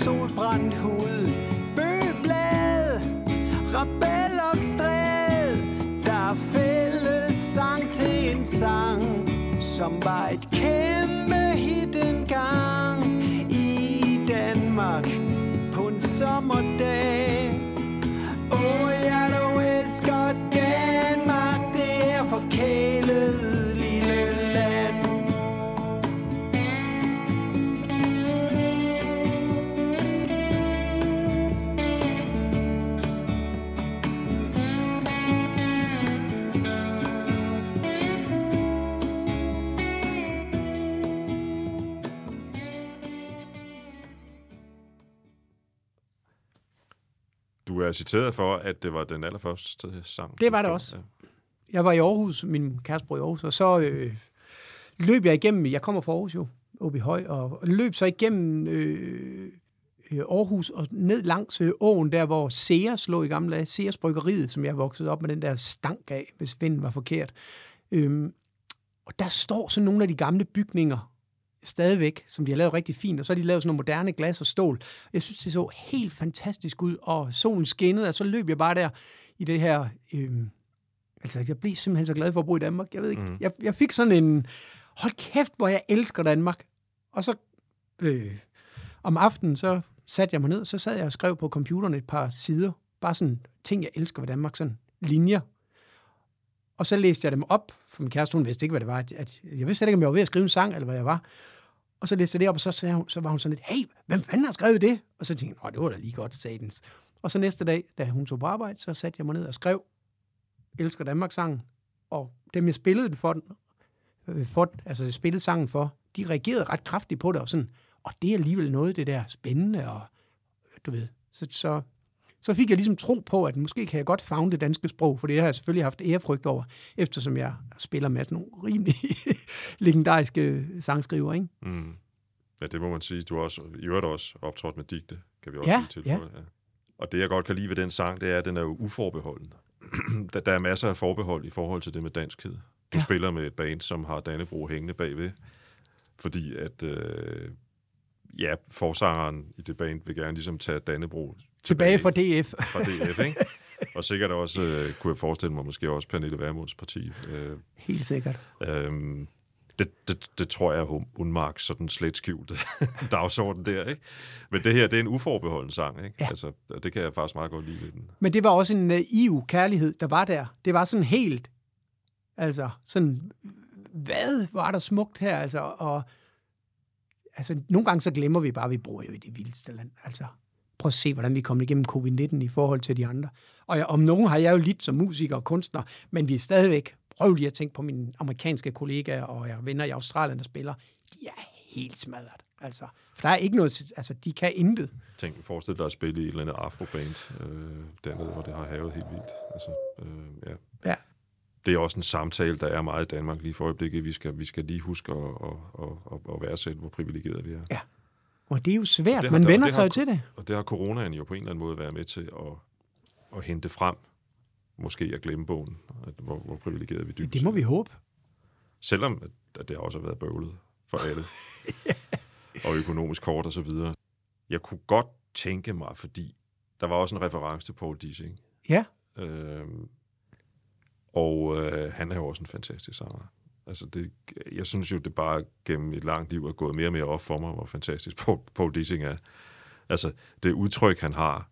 solbrændt hud Bøblad, rebel og stræd. Der er fælles sang til en sang Som var et kæmpe citeret for, at det var den allerførste sang. Det var det også. Ja. Jeg var i Aarhus, min kæreste bor i Aarhus, og så øh, løb jeg igennem, jeg kommer fra Aarhus jo, oppe i Høj, og løb så igennem øh, øh, Aarhus og ned langs øh, åen, der hvor Sears lå i gamle dage, Sears Bryggeriet, som jeg voksede op med den der stank af, hvis vinden var forkert. Øhm, og der står så nogle af de gamle bygninger stadigvæk, som de har lavet rigtig fint, og så har de lavet sådan nogle moderne glas og stål. Jeg synes, det så helt fantastisk ud, og solen skinnede, og så løb jeg bare der i det her... Øhm, altså, jeg blev simpelthen så glad for at bo i Danmark. Jeg ved ikke, mm. jeg, jeg fik sådan en... Hold kæft, hvor jeg elsker Danmark. Og så øh, om aftenen, så satte jeg mig ned, så sad jeg og skrev på computeren et par sider. Bare sådan ting, jeg elsker ved Danmark. Sådan linjer. Og så læste jeg dem op, for min kæreste, hun vidste ikke, hvad det var. At, at, jeg vidste slet ikke, om jeg var ved at skrive en sang, eller hvad jeg var. Og så læste jeg det op, og så, sagde hun, så var hun sådan lidt, hey, hvem fanden har skrevet det? Og så tænkte jeg, det var da lige godt, satans. Og så næste dag, da hun tog på arbejde, så satte jeg mig ned og skrev Elsker Danmark-sangen. Og dem, jeg spillede den for, den, øh, for altså jeg spillede sangen for, de reagerede ret kraftigt på det, og sådan, og det er alligevel noget, det der spændende, og øh, du ved, så, så, så fik jeg ligesom tro på, at måske kan jeg godt fagne det danske sprog, for det har jeg selvfølgelig haft ærefrygt over, eftersom jeg spiller med sådan nogle rimelig legendariske sangskriver, ikke? Mm. Ja, det må man sige. Du har også, i øvrigt også optrådt med digte, kan vi også Ja, lige tilføje. Ja. Og det, jeg godt kan lide ved den sang, det er, at den er jo uforbeholden. der, der er masser af forbehold i forhold til det med danskhed. Du ja. Ja. spiller med et band, som har Dannebro hængende bagved, fordi at, øh, ja, forsangeren i det band vil gerne ligesom tage Dannebro Tilbage fra DF. fra DF, ikke? Og sikkert også, øh, kunne jeg forestille mig, måske også Pernille Vermunds parti. Øh, Helt sikkert. Øhm, det, det, det tror jeg er Unmark sådan slet skjult dagsorden der, ikke? Men det her, det er en uforbeholden sang, ikke? Ja. Altså, det kan jeg faktisk meget godt lide ved den. Men det var også en naiv kærlighed, der var der. Det var sådan helt, altså sådan, hvad var der smukt her, altså, og altså, nogle gange så glemmer vi bare, at vi bor jo i det vildeste land, altså. Prøv at se, hvordan vi kommer igennem covid-19 i forhold til de andre. Og jeg, om nogen har jeg jo lidt som musiker og kunstner, men vi er stadigvæk, prøv lige at tænke på mine amerikanske kollegaer og jeg venner i Australien, der spiller, de er helt smadret. Altså, for der er ikke noget, altså de kan intet. Tænk, forestil dig at spille i et eller andet afroband øh, dernede, hvor det har havet helt vildt. Altså, øh, ja. Ja, Det er også en samtale, der er meget i Danmark lige for øjeblikket. Vi skal, vi skal lige huske at, at, at, at, at værdsætte, hvor privilegerede vi er. Ja. Og det er jo svært. Har- Man vender sig jo til det. Og det har coronaen jo på en eller anden måde været med til at, at hente frem. Måske at glemme bogen, at, hvor, hvor privilegerede vi dybest Det må vi håbe. Selvom at- at det også har været bøvlet for alle. og økonomisk kort og så videre. Jeg kunne godt tænke mig, fordi der var også en reference til Paul Dissing. Ja, Øhm, og øh, han er jo også en fantastisk sanger. Altså det, jeg synes jo, det bare gennem et langt liv er gået mere og mere op for mig, hvor fantastisk Paul, Paul Dissing er. Altså det udtryk, han har,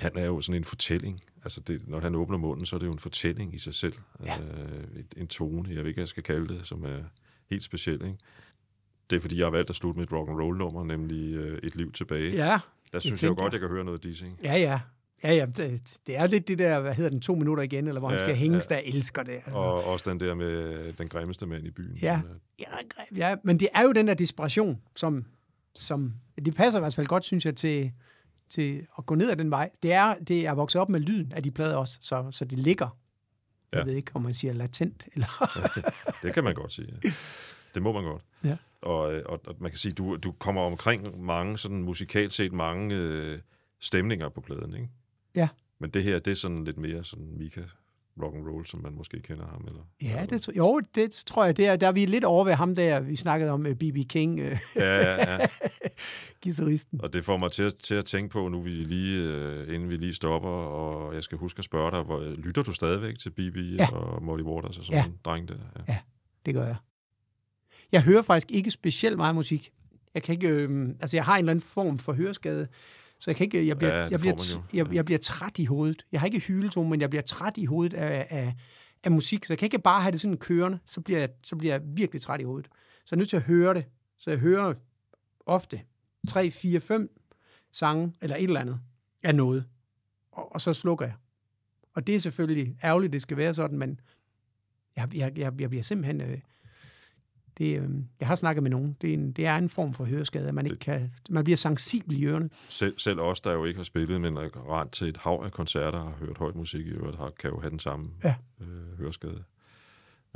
han er jo sådan en fortælling. Altså det, når han åbner munden, så er det jo en fortælling i sig selv. Ja. Øh, en tone, jeg ved ikke, hvad jeg skal kalde det, som er helt speciel. Ikke? Det er fordi, jeg har valgt at slutte med et rock and roll nummer, nemlig øh, Et liv tilbage. ja. Der synes jeg jo tænker- godt, jeg kan høre noget Dissing. Ja, ja. Ja, ja, det, det er lidt det der, hvad hedder den, to minutter igen, eller hvor han Ja, skal hænges, ja. der elsker det. Altså. Og også den der med den grimmeste mand i byen. Ja. er- Ja, ja, men det er jo den der desperation, som, som det passer i hvert fald godt, synes jeg, til, til at gå ned ad den vej. Det er, det er vokset op med lyden af de plader også, så, så det ligger. Jeg Ja. ved ikke, om man siger latent, eller... Det kan man godt sige. Ja. Det må man godt. Ja. Og, øh, og, og man kan sige, du, du kommer omkring mange, sådan musikalt set, mange øh, stemninger på pladen, ikke? Ja. Men det her, det er sådan lidt mere sådan Mika rock and roll, som man måske kender ham. Eller, Ja, det, jo, det tror jeg, det er, der er vi lidt over ved ham der, vi snakkede om B.B. King, øh, Ja, ja, ja. guitaristen. Og det får mig til, at- til at tænke på, nu vi lige, øh, inden vi lige stopper, og jeg skal huske at spørge dig, hvor, lytter du stadigvæk til Bibi Ja. og Molly Waters og sådan Ja. en dreng der? Ja. Ja. Det gør jeg. Jeg hører faktisk ikke specielt meget musik. Jeg kan ikke, øh, altså jeg har en eller anden form for høreskade, så jeg kan ikke, jeg bliver, Ja, jeg, bliver, jeg, jeg bliver træt i hovedet. Jeg har ikke hyletone, men jeg bliver træt i hovedet af, af, af musik, så jeg kan ikke bare have det sådan kørende, så bliver jeg, så bliver jeg virkelig træt i hovedet. Så jeg er nødt til at høre det. Så jeg hører ofte 3, 4, 5 sange, eller et eller andet, af noget. Og, og så slukker jeg. Og det er selvfølgelig ærgerligt, det skal være sådan, men jeg, jeg, jeg, jeg bliver simpelthen... Øh, det, øh, jeg har snakket med nogen. Det er en, det er en form for høreskade, at man, ikke kan, man bliver sensibel i ørerne. Selv, selv os, der jo ikke har spillet, men er rent til et hav af koncerter og har hørt højt musik i øvrigt, har, kan jo have den samme Ja. øh, høreskade.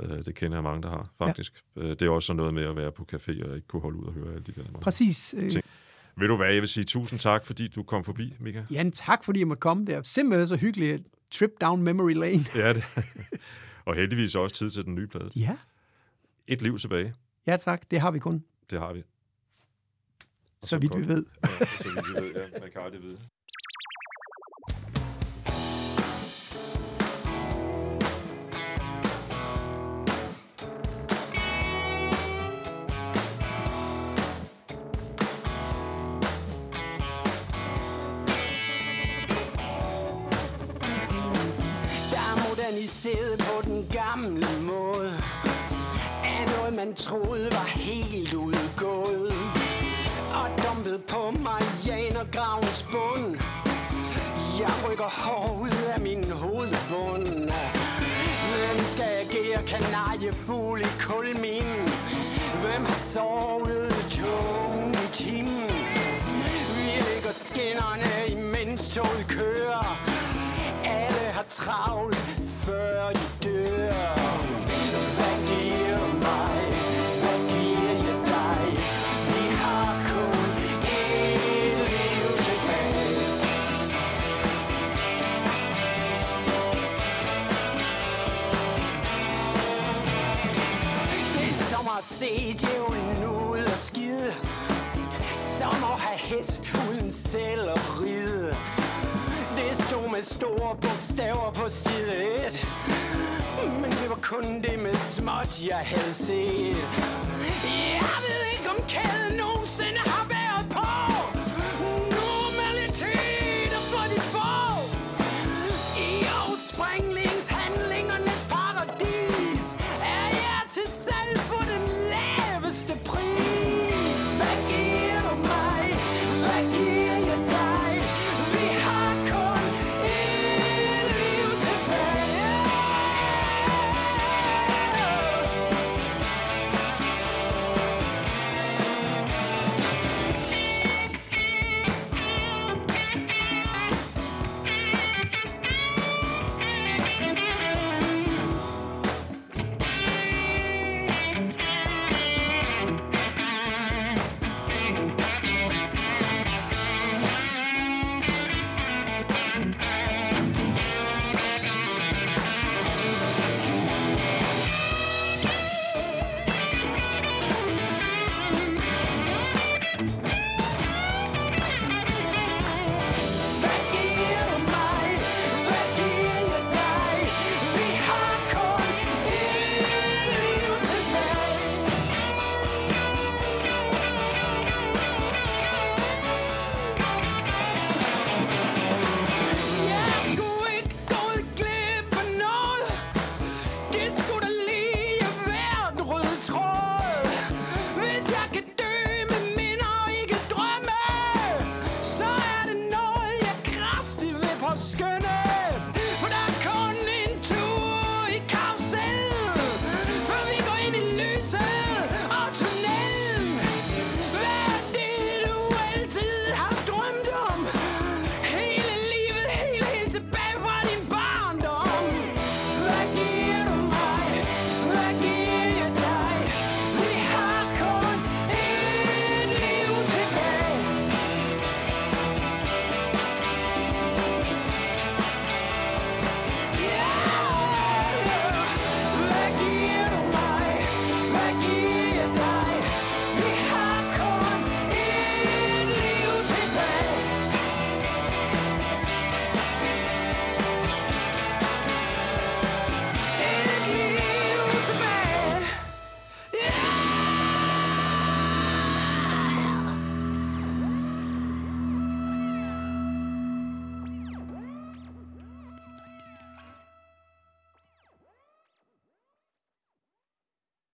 Øh, det kender jeg mange, der har, faktisk. Ja. Øh, det er også sådan noget med at være på café og ikke kunne holde ud og høre alle de der mange. Præcis. Øh, Ting. Vil du hvad, jeg vil sige tusind tak, fordi du kom forbi, Mika. Jan, tak fordi jeg måtte komme der. Simpelthen så hyggeligt. Trip down memory lane. Ja, det. og heldigvis også tid til den nye plade. Ja, Et liv tilbage, ja tak. Det har vi kun, det har vi. Og så vidt vi ved. Ja, så vidt vi ved, ja. Man kan aldrig vide. Der er moderniseret på den gamle måde man troede var helt udgået. Og dumpet på Marianergravens bund. Jeg rykker hår ud af min hovedbund. Hvem skal agere kanariefugl i kulmin? Hvem har sovet tungt i timen? Vi ligger skinnerne imens toget kører. Alle har travlt før de dør. Store bogstaver på side 1 Men det var kun det med småt, jeg havde set. Jeg ved ikke om kæden nogen